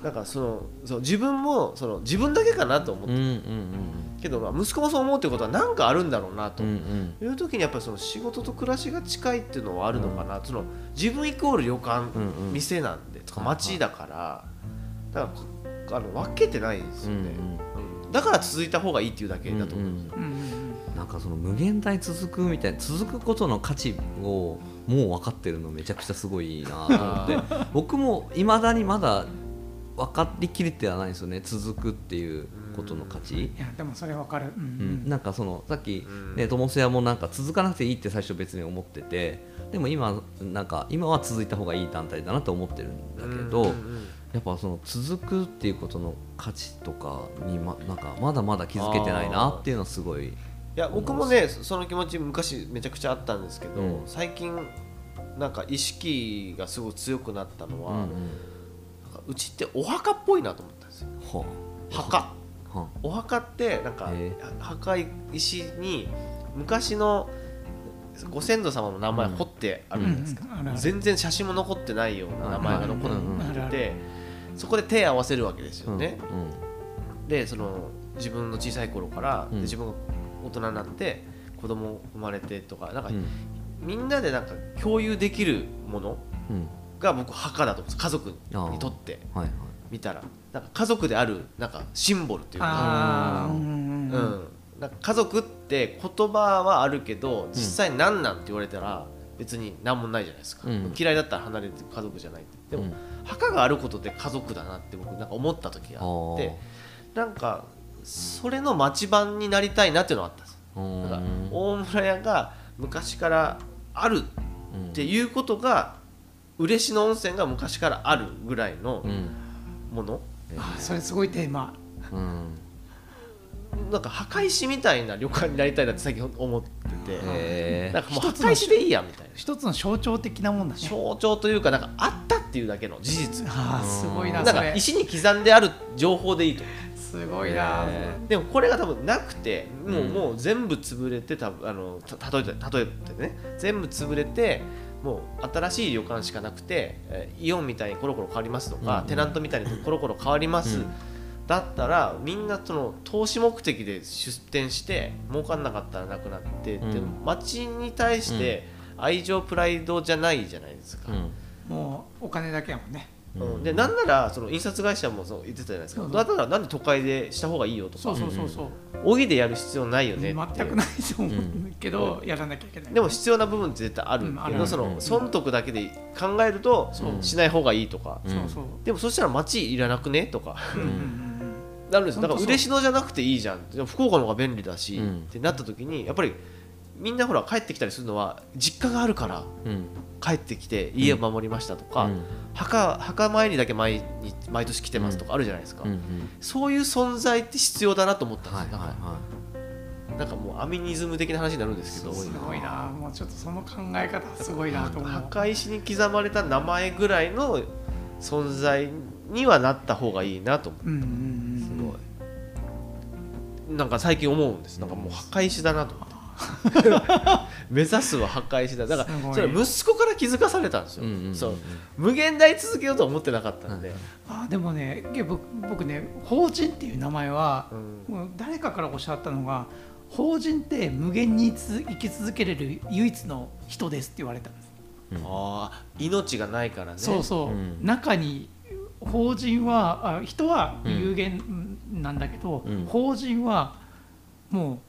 なんかそのそう自分もその自分だけかなと思って、うんうんうんけど、まあ、息子もそう思うってことは何かあるんだろうなと。うんうん。いう時にやっぱりその仕事と暮らしが近いっていうのはあるのかな、その自分イコール旅館、うんうん店なんでとか街だから、だからあの分けてないですよね、うんうん。だから続いた方がいいっていうだけだと思うんですよ、うんうんうん。なんかその無限大続くみたいな続くことの価値をもう分かってるのめちゃくちゃすごいいいなと思って。僕もいまだにまだ分かりきれてはないんですよね。続くっていうことの価値。いやでもそれわかる。うんうん、なんかそのさっきうん。ね友瀬屋もなんか続かなくていいって最初別に思っててでも今なんか今は続いた方がいい団体だなと思ってるんだけど、うんうんやっぱその続くっていうことの価値とかにまなんかまだまだ気づけてないなっていうのはすごい。いや僕もねその気持ち昔めちゃくちゃあったんですけど、うん。最近なんか意識がすごい強くなったのは、うんうんうちってお墓っぽいなと思ったんですよ。は墓。あはお墓ってなんかへ墓石に昔のご先祖様の名前彫ってあるじゃないですか、うんうん。全然写真も残ってないような名前が残ってあるあてそこで手を合わせるわけですうんよね、うんでその自分の小さい頃から、でうん。自分が大人になって子供生まれてとかなんか、うん。みんなでなんか共有できるものうんが僕墓だと思うんです家族にとって。はいはい。見たら。なんか家族であるなんかシンボルというか、うん。なんか家族って言葉はあるけど実際何なんって言われたら別に何もないじゃないですか、うん。嫌いだったら離れて家族じゃないって。でも、うん。墓があることで家族だなって僕なんか思った時があってなんかそれの町版になりたいなっていうのがあったんです。だからうん大村屋が昔からあるっていうことが嬉野温泉が昔からあるぐらいのうん。もの、あそれすごいテーマ。うん。なんか墓石みたいな旅館になりたいなって最近思ってて、へなんかもう一つの墓石でいいやみたいな。一つの象徴的なもんだね。象徴というかなんかあったっていうだけの事実。ああすごいななんか石に刻んである情報でいいと。すごいな。へでもこれが多分なくてもう,、うん。もう全部潰れて多分あのた例えて例えてね。全部潰れてもう新しい旅館しかなくて、えーイオンみたいにコロコロ変わりますとか、うんテナントみたいにコロコロ変わります、うん。だったらみんなその投資目的で出店して儲かんなかったらなくなって、うん。でも町に対して愛情プライドじゃないじゃないですか。うん。もうお金だけやもんねうん。でなんならその印刷会社もそう言ってたじゃないですか。そうだったらなんで都会でした方がいいよとか。そうそうそうそう。荻でやる必要ないよね全くないと思うけどやらなきゃいけない。でも必要な部分って絶対ある。けど、そのうん。損得だけで考えるとしない方がいいとか、うんそうそう。でもそしたら町いらなくねとか。なるんですよ。だから嬉野じゃなくていいじゃん。福岡の方が便利だし、うん。ってなった時にやっぱりみんなほら帰ってきたりするのは実家があるからうん。帰ってきて家を守りましたとか、うん。墓墓参りだけ毎日毎年来てますとかあるじゃないですか、うんうん。そういう存在って必要だなと思ったんですよ、はいはいはなんか。もうアミニズム的な話になるんですけどすごいな。もうちょっとその考え方すごいなと思う。墓石に刻まれた名前ぐらいの存在にはなった方がいいなと思う。んうんうんうすごい。なんか最近思うんです。なんかもう墓石だなと思って 目指すは墓石だだからそれ息子から気づかされたんですよ、うんうんうんそう。無限大続けようとは思ってなかったんで、あでもね僕僕ね法人っていう名前はうん。もう誰かからおっしゃったのが法人って無限につ生き続けれる唯一の人ですって言われたんです、うん。ああ命がないからね。そうそう、うん。中に法人はあ人は有限なんだけど、うん。法人はもうんう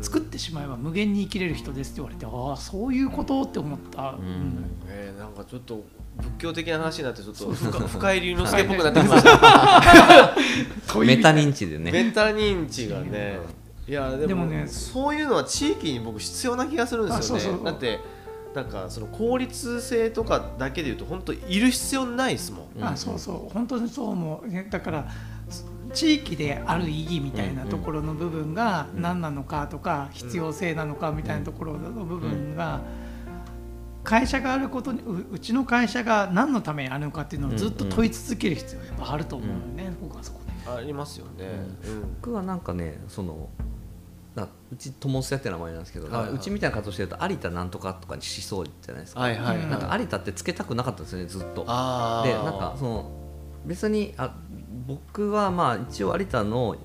作ってしまえば無限に生きれる人ですって言われて、ああそういうことって思った、ん。えーなんかちょっと仏教的な話になってちょっと深深井龍之介っぽくなってきました。メタ認知でね。メタ認知がね。いやでもでもねそういうのは地域に僕必要な気がするんですよね。あそうそう。だってなんかその効率性とかだけで言うと本当いる必要ないですもん、うん。あそうそう。本当にそう思う。ねだから地域である意義みたいなところの部分が何なのかとか必要性なのかみたいなところの部分が会社があることにううちの会社が何のためにあるのかっていうのをずっと問い続ける必要がやっぱあると思うよね、僕はそこで。ありますよね、うん。僕はなんかねそのなうち友瀬って名前なんですけど、はいはい。うちみたいな活動してると有田なんとかとかにしそうじゃないですか、はいはいはい。なんか有田ってつけたくなかったんですよねずっと。でなんかその別にあ僕はまあ一応有田の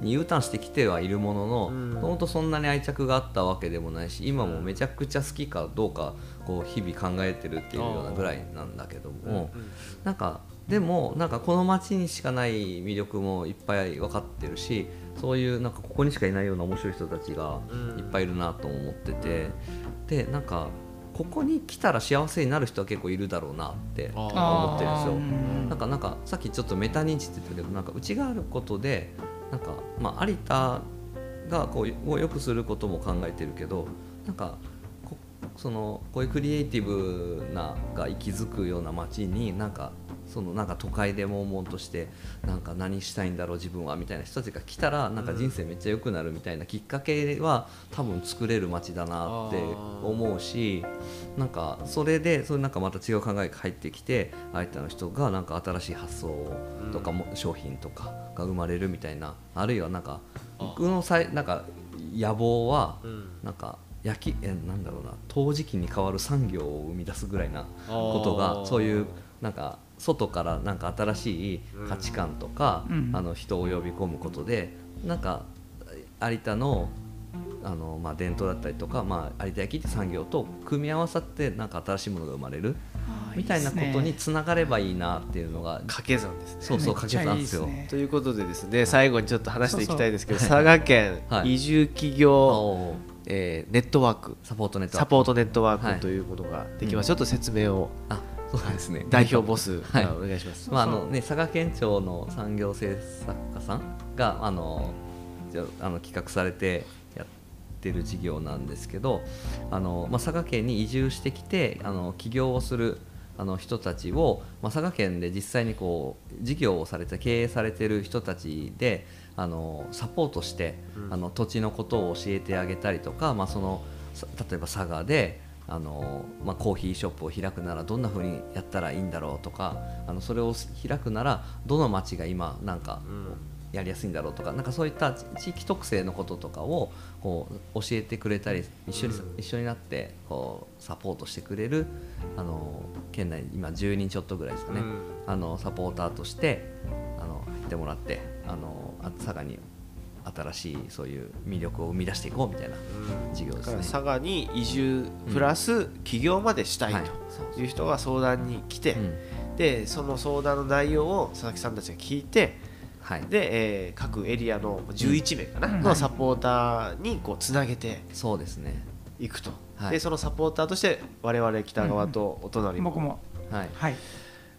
に U ターンしてきてはいるもののうん。もともとそんなに愛着があったわけでもないし今もめちゃくちゃ好きかどうかこう日々考えてるっていうようなぐらいなんだけども、なんかでもなんかこの街にしかない魅力もいっぱい分かってるしそういうなんかここにしかいないような面白い人たちがいっぱいいるなと思ってて、でなんかここに来たら幸せになる人は結構いるだろうなって思ってるんですよ。うん。なんかなんかさっきちょっとメタ認知って言ったけどなんかうちがあることでなんかまあ有田がこうを良くすることも考えてるけどなんかこそのこういうクリエイティブなが息づくような街になんかそのなんか都会で悶々としてなんか何したいんだろう自分はみたいな人たちが来たらなんか人生めっちゃ良くなるみたいなきっかけは多分作れる街だなって思うしなんかそれでそれなんかまた違う考えが入ってきて相手の人がなんか新しい発想とかも商品とかが生まれるみたいなあるいはなんか僕のさいなんか野望はうんなんか焼きえなんだろうな陶磁器に代わる産業を生み出すぐらいなことがそういうなんか外からなんか新しい価値観とか、うん。あの人を呼び込むことでなんか有田のあの、まあ、伝統だったりとか、まあ、有田焼って産業と組み合わさってなんか新しいものが生まれるみたいなことにつながればいいなっていうのが掛け算ですね。そうそう掛け算ですよ。いいですね。ということでですね最後にちょっと話していきたいですけどそうそう。佐賀県はい。移住企あ業、おえーネットワーク。サポートネットワーク。サポートネットワはい。ークというものができます、うん。ちょっと説明を。あそうですね。代表ボスはい。お願いします、まああのね、佐賀県庁の産業政策課さんがあのじゃあの企画されてやってる事業なんですけどあの、まあ、佐賀県に移住してきてあの起業をするあの人たちを、まあ、佐賀県で実際にこう事業をされて経営されてる人たちであのサポートして、うん。あの土地のことを教えてあげたりとか、まあ、そのさ例えば佐賀であのまあ、コーヒーショップを開くならどんな風にやったらいいんだろうとかあのそれを開くならどの町が今なんかうん。やりやすいんだろうとかなんかそういった地域特性のこととかをこう教えてくれたり一緒に,、うん。一緒になってこうサポートしてくれるあの県内に今10人ちょっとぐらいですかね、うん。あのサポーターとしてあの入ってもらってあのあ佐賀に新しいそういう魅力を生み出していこうみたいな事業だですね。から佐賀に移住プラス起業までしたいとい。う人が相談に来て、うん。でその相談の内容を佐々木さんたちが聞いてはい、で、えー各エリアの11名かな、うん。のサポーターにこうつなげてそうですね。いくと、はい。でそのサポーターとして我々北側とお隣も、僕も。はい。はい。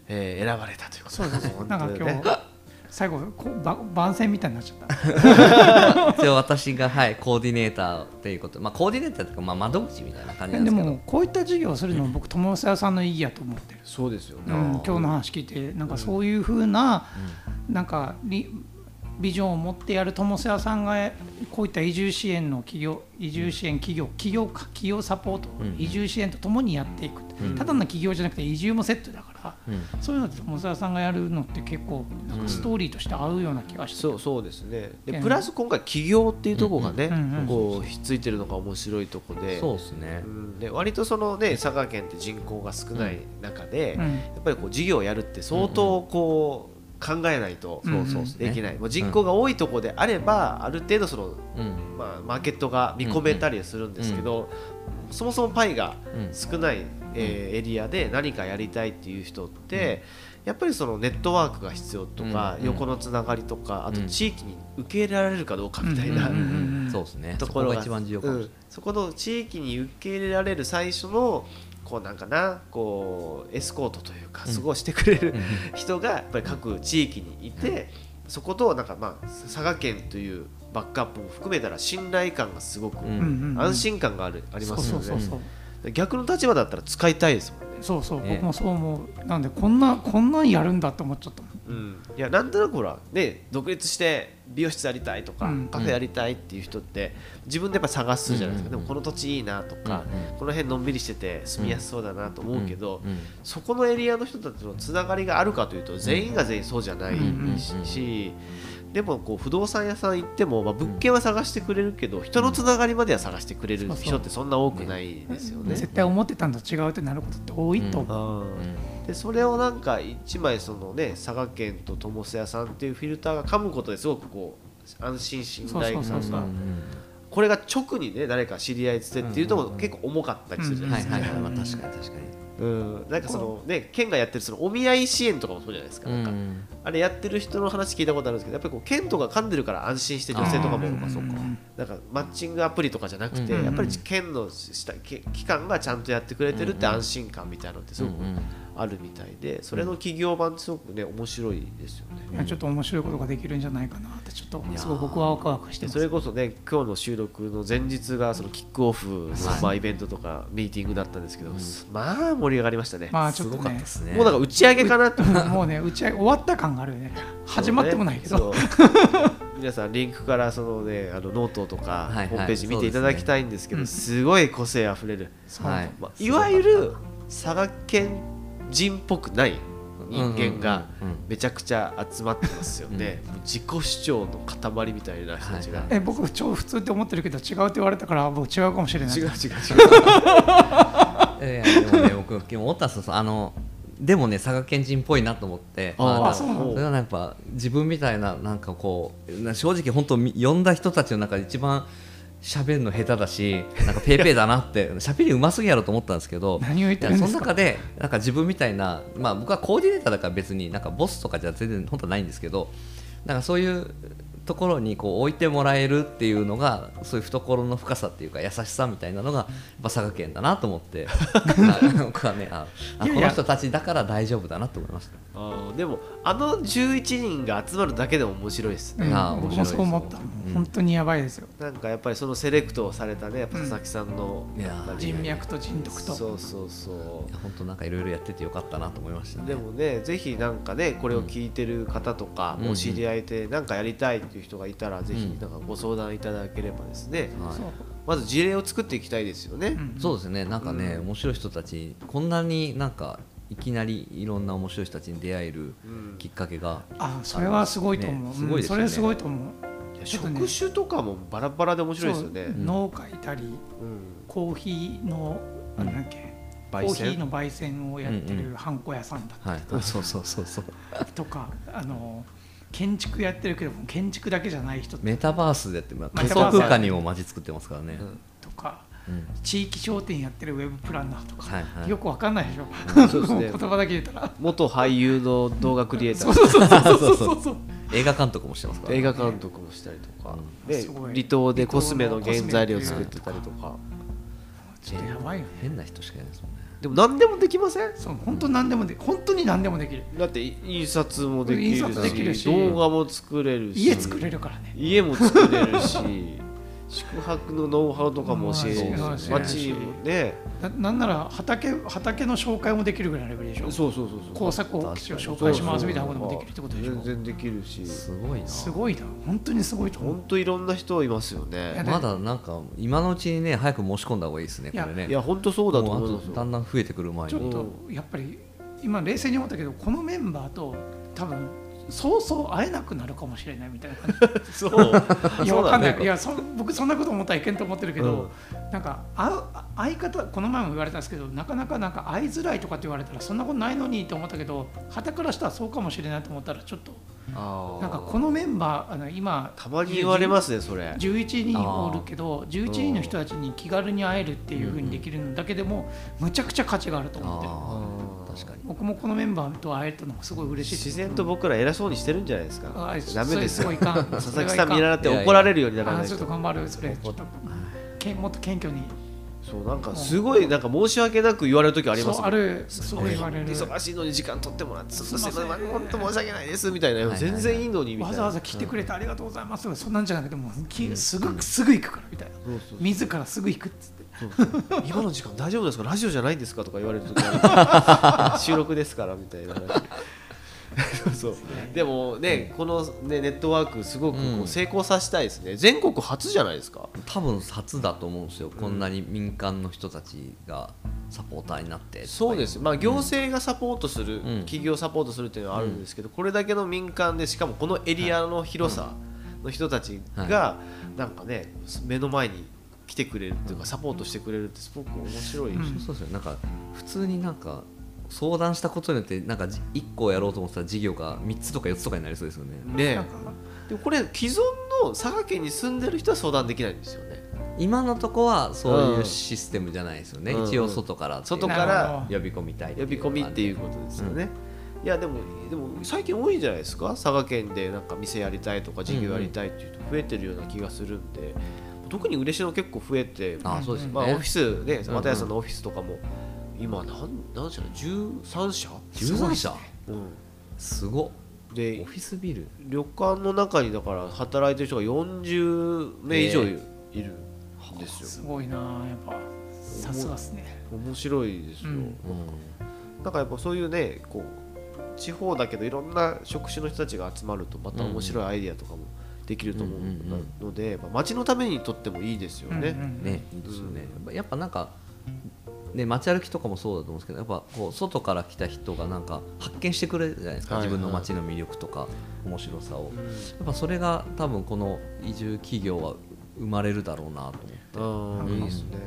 えー選ばれたということそうです本なんか今当にね。日最後こうば番宣みたいになっちゃった。私がはいコーディネーターっていうこと、まあコーディネーターというかまあ窓口みたいな感じなんでですけど。もこういった授業をするのも僕友沢さんの意義やと思ってる、そうですよね、うん、今日の話聞いてなんかそういうふうな、なんかリビジョンを持ってやる友沢さんがこういった移住支援の企業移住支援企業企業か企業サポート、うん。移住支援とともにやっていく、うん。ただの企業じゃなくて移住もセットだから、うん。そういうのって友沢さんがやるのって結構なんかストーリーとして合うような気がして、そうそうですね。でうん。プラス今回起業っていうところがね、こうひっついてるのが面白いとこで。そうですね。う。ん。で割とそのね佐賀県って人口が少ない中で、うん。やっぱりこう事業をやるって相当こう考えないとできない、もう人口が多いところであれば、ある程度その、うん。まあ、マーケットが見込めたりはするんですけど、そもそもパイがうん。少ない、えーエリアで何かやりたいっていう人って、やっぱりそのネットワークが必要とか、うん横のつながりとかあとうん。地域に受け入れられるかどうかみたいな。ところがそこの地域に受け入れられる最初のこうなんかなこうエスコートというかうん。過ごしてくれる、うん。人がやっぱり各地域にいて、そことなんかまあ佐賀県というバックアップも含めたら信頼感がすごく、安心感があるありますよね。逆の立場だったら使いたいですもんね。そうそう、ね。僕もそう思う。なんでこんなこんなんやるんだって思っちゃったうん、いやなんとなくほらね独立して美容室やりたいとか、うん。カフェやりたいっていう人って自分でやっぱ探すじゃないですか、うん。うんでもこの土地いいなとか、この辺のんびりしてて住みやすそうだなと思うけど、そこのエリアの人たちのつながりがあるかというと全員が全員そうじゃないうん。し、でもこう不動産屋さん行っても、まあ、物件は探してくれるけど人のつながりまでは探してくれる人ってそんな多くないですよね。絶対思ってたんと違うってなることって多いと思う、うん。でそれをなんか一枚そのね佐賀県と友瀬屋さんっていうフィルターが噛むことですごくこう安心信頼感がこれが直にね誰か知り合いつてっていうとも結構重かったりするじゃはないですか、確かに確かにうん、なんかそのね県がやってるそのお見合い支援とかもそうじゃないですか,、なんかうんあれやってる人の話聞いたことあるんですけどやっぱりこう県とか噛んでるから安心して女性とかもあーそうかなんかマッチングアプリとかじゃなくて、うん。やっぱり県のしたけ機関がちゃんとやってくれてるって安心感みたいなのってすごくあるみたいでそれの企業版ってすごくね面白いですよね。ちょっと面白いことができるんじゃないかなってちょっとすごい僕はワクワクしてそれこそね今日の収録の前日がそのキックオフのまあイベントとかミーティングだったんですけど、まあ盛り上がりましたね、まあちょっとね。ね もうなんか打ち上げかなってもうね打ち上げ終わった感があるよね。始まってもないけど、皆さんリンクからそのねあのノートとかホームページ見ていただきたいんですけど、すごい個性あふれる、はいまあ、いわゆる佐賀県人っぽくない人間がめちゃくちゃ集まってますよね、もう自己主張の塊みたいな人たちが、はいえ僕超普通って思ってるけど違うって言われたから僕違うかもしれない。違う違う違う。ええ でもね僕今日思ったんですよあのでもね佐賀県人っぽいなと思って。あー。まあそうなの？それはやっぱ自分みたいななんかこうな正直本当み呼んだ人たちの中で一番喋るの下手だしなんかペーペーだなって 喋りうますぎやろと思ったんですけど何を言ってるんですか？いやその中でなんか自分みたいな、まあ、僕はコーディネーターだから別になんかボスとかじゃ全然本当はないんですけどなんかそういうところにこう置いてもらえるっていうのがそういう懐の深さっていうか優しさみたいなのがやっぱ佐賀県だなと思って。はい僕はねああいやいや。この人たちだから大丈夫だなと思いました。あーでもあの11人が集まるだけでも面白いですね、うん。あー面白いそう思った、もう本当にやばいですよ。なんかやっぱりそのセレクトをされたねやっぱ佐々木さんの、いややっぱり人脈と人徳と。そうそうそう本当なんかいろいろやっててよかったなと思いましたね。でもねぜひなんかねこれを聞いてる方とか、うんお知り合いでなんかやりたいっていう人がいたら、ぜひうん。なんかご相談いただければですね、はい。まず事例を作っていきたいですよね、うんそうですね。なんかね、面白い人たちこんなになんかいきなりいろんな面白い人たちに出会えるうん。きっかけが、あそれはすごいと思う、ね。すごいですよね。うんそれすごいと思う。職種とかもバラバラで面白いですよね。そう。農家いたりうん。コーヒーのあれなんだっけ？コ焙煎？ーヒーの焙煎をやってうんうるハンコ屋さんだったはい、そうそうそうそう。とか、あの建築やってるけど建築だけじゃない人メタバースでやって仮想空間にもマジ作ってますからね、とかうん。地域商店やってるウェブプランナーとか、はいはい。よくわかんないでしょ、そうですね。言葉だけ言ったら。元俳優の動画クリエイター。そうそうそうそうそうそう。映画監督もしてますから、映画監督もしたりとか、うん。で離島でコスメの原材料作ってたりとか。ちょっとやばいよね。変な人しかいないですもんねでも何でもできません？そう本当何でもで本当に何でもできる。だって印刷もできるしできるし。動画も作れるし。家作れるからね。家も作れるし宿泊のノウハウとかも教えるうんしそう街にもね。ななんなら畑畑の紹介もできるぐらいのレベルでしょ？そうそうそうそう。工作を紹介しますみたいなこともできるってことでしょ？全然できるし。すごいな。すごいな。本当にすごいと思う。本当いろんな人いますよね。まだなんか今のうちにね早く申し込んだ方がいいですねこれね。いや本当そうだと思いますよ。あとだんだん増えてくる前に。ちょっとやっぱり今冷静に思ったけどこのメンバーと多分そうそう会えなくなるかもしれないみたいな感 そう。じ いやそうだねわかんない。いやそ僕そんなこと思ったらいけんと思ってるけど、なんか会う相方この前も言われたんですけどなかなかなんか会いづらいとかって言われたらそんなことないのにって思ったけど旗からしたらそうかもしれないと思ったらちょっとなんかこのメンバーあの今たまに言われますねそれ。11人おるけど11人の人たちに気軽に会えるっていうふうにできるのだけでもむちゃくちゃ価値があると思ってる確かに。僕もこのメンバーと会えたのがすごい嬉しい自然と僕ら偉そうにしてるんじゃないですか。あダメですよ。佐々木さん見習って怒られるようにならあないと。ちょっと頑張るそれちょっとけんもっと謙虚に。そうなんかすごいなんか申し訳なく言われる時ありますあるすそう言われる。忙しいのに時間取ってもらってすみませんすいません。本当申し訳ないですみたいな、全然いいのにみたいな。わざわざ来てくれてありがとうございます。そんなんじゃなくてもうきすぐすぐ行くからみたいな。自らすぐ行くっつって今の時間大丈夫ですか？ラジオじゃないんですか？とか言われる時ある。収録ですからみたいな話。そうでもねこの、ね、ネットワークすごくこう成功させたいですね。全国初じゃないですか？多分初だと思うんですよ、こんなに民間の人たちがサポーターになってそうです、まあ、行政がサポートする、ん。企業サポートするっていうのはあるんですけど、これだけの民間でしかもこのエリアの広さの人たちが、なんかね目の前に来てくれるっていうかサポートしてくれるってすごく面白い、うん。そうですよなんか普通になんか相談したことによってなんかじ1個やろうと思ってた事業が3つとか4つとかになりそうですよね。ねでもこれ既存の佐賀県に住んでる人は相談できないんですよね。今のとこはそういうシステムじゃないですよね、うん。一応外から外からほ呼び込みたい呼び込みっていうことですよね、いやでもでも最近多いんじゃないですか。佐賀県でなんか店やりたいとか事業やりたいっていう人増えてるような気がするんで、特に嬉野結構増えてあそうですよね、まあ、オフィスね、うん又谷さんのオフィスとかも、今何何社？だ13社、13社？うん、すごっ。オでフィスビル。旅館の中にだから働いてる人が40名以上いる,、んですよ。すごいなやっぱ。さすがですね。面白いですよ、うん。うん。なんかやっぱそういうねこう地方だけどいろんな職種の人たちが集まるとまた面白いアイディアとかもできると思うんうんうので、まあ、街のためにとってもいいですよね。うんうんねいいですよね、やっぱなんかね街歩きとかもそうだと思うんですけどやっぱこう外から来た人がなんか発見してくれるじゃないですか、はいはい。自分の街の魅力とか面白さを、やっぱそれが多分この移住企業は生まれるだろうなと思って。うん、いいですね。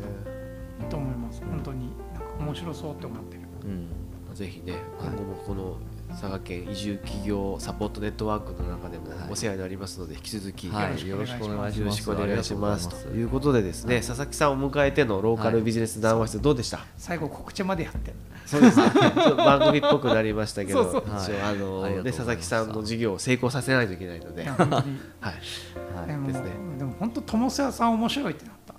いいと思います。本当になんか面白そうって思ってる。うん。ぜひね、はい。今後もこの佐賀県移住企業サポートネットワークの中でもはい。お世話になりますので、引き続き、はい、よろしくお願いします。よろしくお願いします。ということでですね、佐々木さんを迎えてのローカルビジネス談話室どうでした、最後告知までやって。そうですね。番組っぽくなりましたけど、そうそう。一応あのね佐々木さんの事業を成功させないといけないので、い はい。でもですね。でも本当友瀬さん面白いってなった。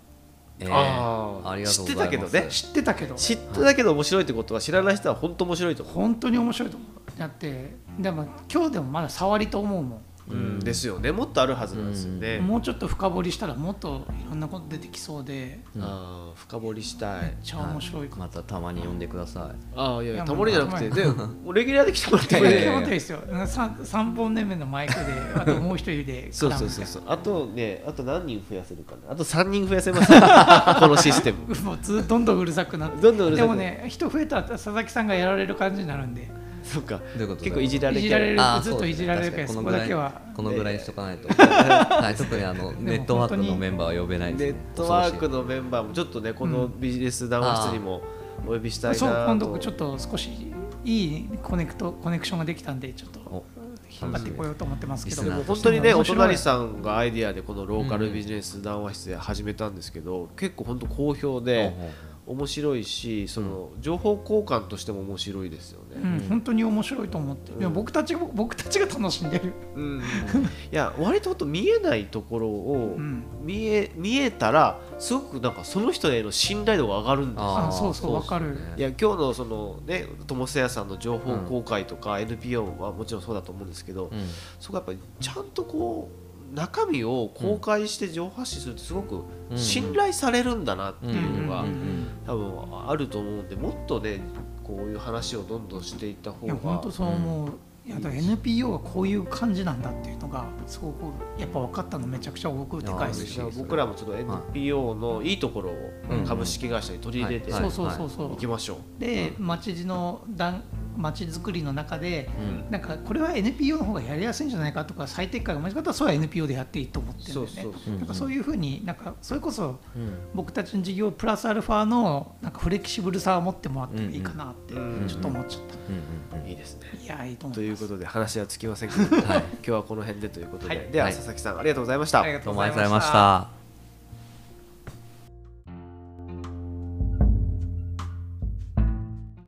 えーあーあ。知ってたけどね。知ってたけど。知ってたけど面白いってことは知らない人は本当面白いと思う。本当に面白いと思うだってでも今日でもまだ触りと思うもんうん、ですよね。もっとあるはずなんですよね。もうちょっと深掘りしたらもっといろんなこと出てきそうでああ、深掘りしたい。めっちゃ面白いかもまたたまに呼んでください。ああ、いやいや、たまりじゃなくて、で、もうレギュラーで来てもらってもいいですよ 3, 3本目のマイクであともう一人でそうそうそうそう。あとね、あと何人増やせるかな。あと3人増やせます。このシステム。もうずどんどんうるさくなってどんどんうるさくでもね人増えたら佐々木さんがやられる感じになるんでそうか。どういうこと結構いじられキャラいじられるずっといじられるからそうですねそこだけは。このぐらいにしとかないと。はい、特にあのネットワークのメンバーは呼べないです、ネッね。トワークのメンバーもちょっとね、このビジネス談話室にもお呼びしたいなと。そう今度ちょっと少しいいコネクトコネクションができたんでちょっとお引っ張ってこようと思ってますけど。本当にね、お隣さんがアイディアでこのローカルビジネス談話室で始めたんですけど、結構本当好評で面白いし、その情報交換としても面白いですようね。ん、本当に面白いと思って、いや僕たちが僕たちが楽しんでる、うん、いや割と本当見えないところをうん、見え見えたらすごくなんかその人への信頼度が上がるんですよ。あそうそうわかる。いや今日のそのね友瀬屋さんの情報公開とか NPO はもちろんそうだと思うんですけど、うん。そこはやっぱりちゃんとこう中身を公開して情報発信するってすごくうん。信頼されるんだなっていうのが多分あると思うんでもっとねこういう話をどんどんしていった方いや本が当そう思う、いやだ NPO はこういう感じなんだっていうのがすごくやっぱ分かったのめちゃくちゃ僕でかいです。し僕らもちょっと NPO のいいところをうん株式会社に取り入れてはい。そうそうそうそう、いきましょう。で町の団町づくりの中でうん。なんかこれは NPO の方がやりやすいんじゃないかとか最適化が間違ったらそれは NPO でやっていいと思ってるんだよね。なんかそういうふうになんかそれこそうん。僕たちの事業プラスアルファのなんかフレキシブルさを持ってもらってもいいかなってうん。ちょっと思っちゃっうんうんいいですね。た、いやいいと思といますいうことで話はつきませんけど、はい。今日はこの辺でということで、はい。でははい。佐々木さんありがとうございました。ありがとうございどうもありがとうございまました。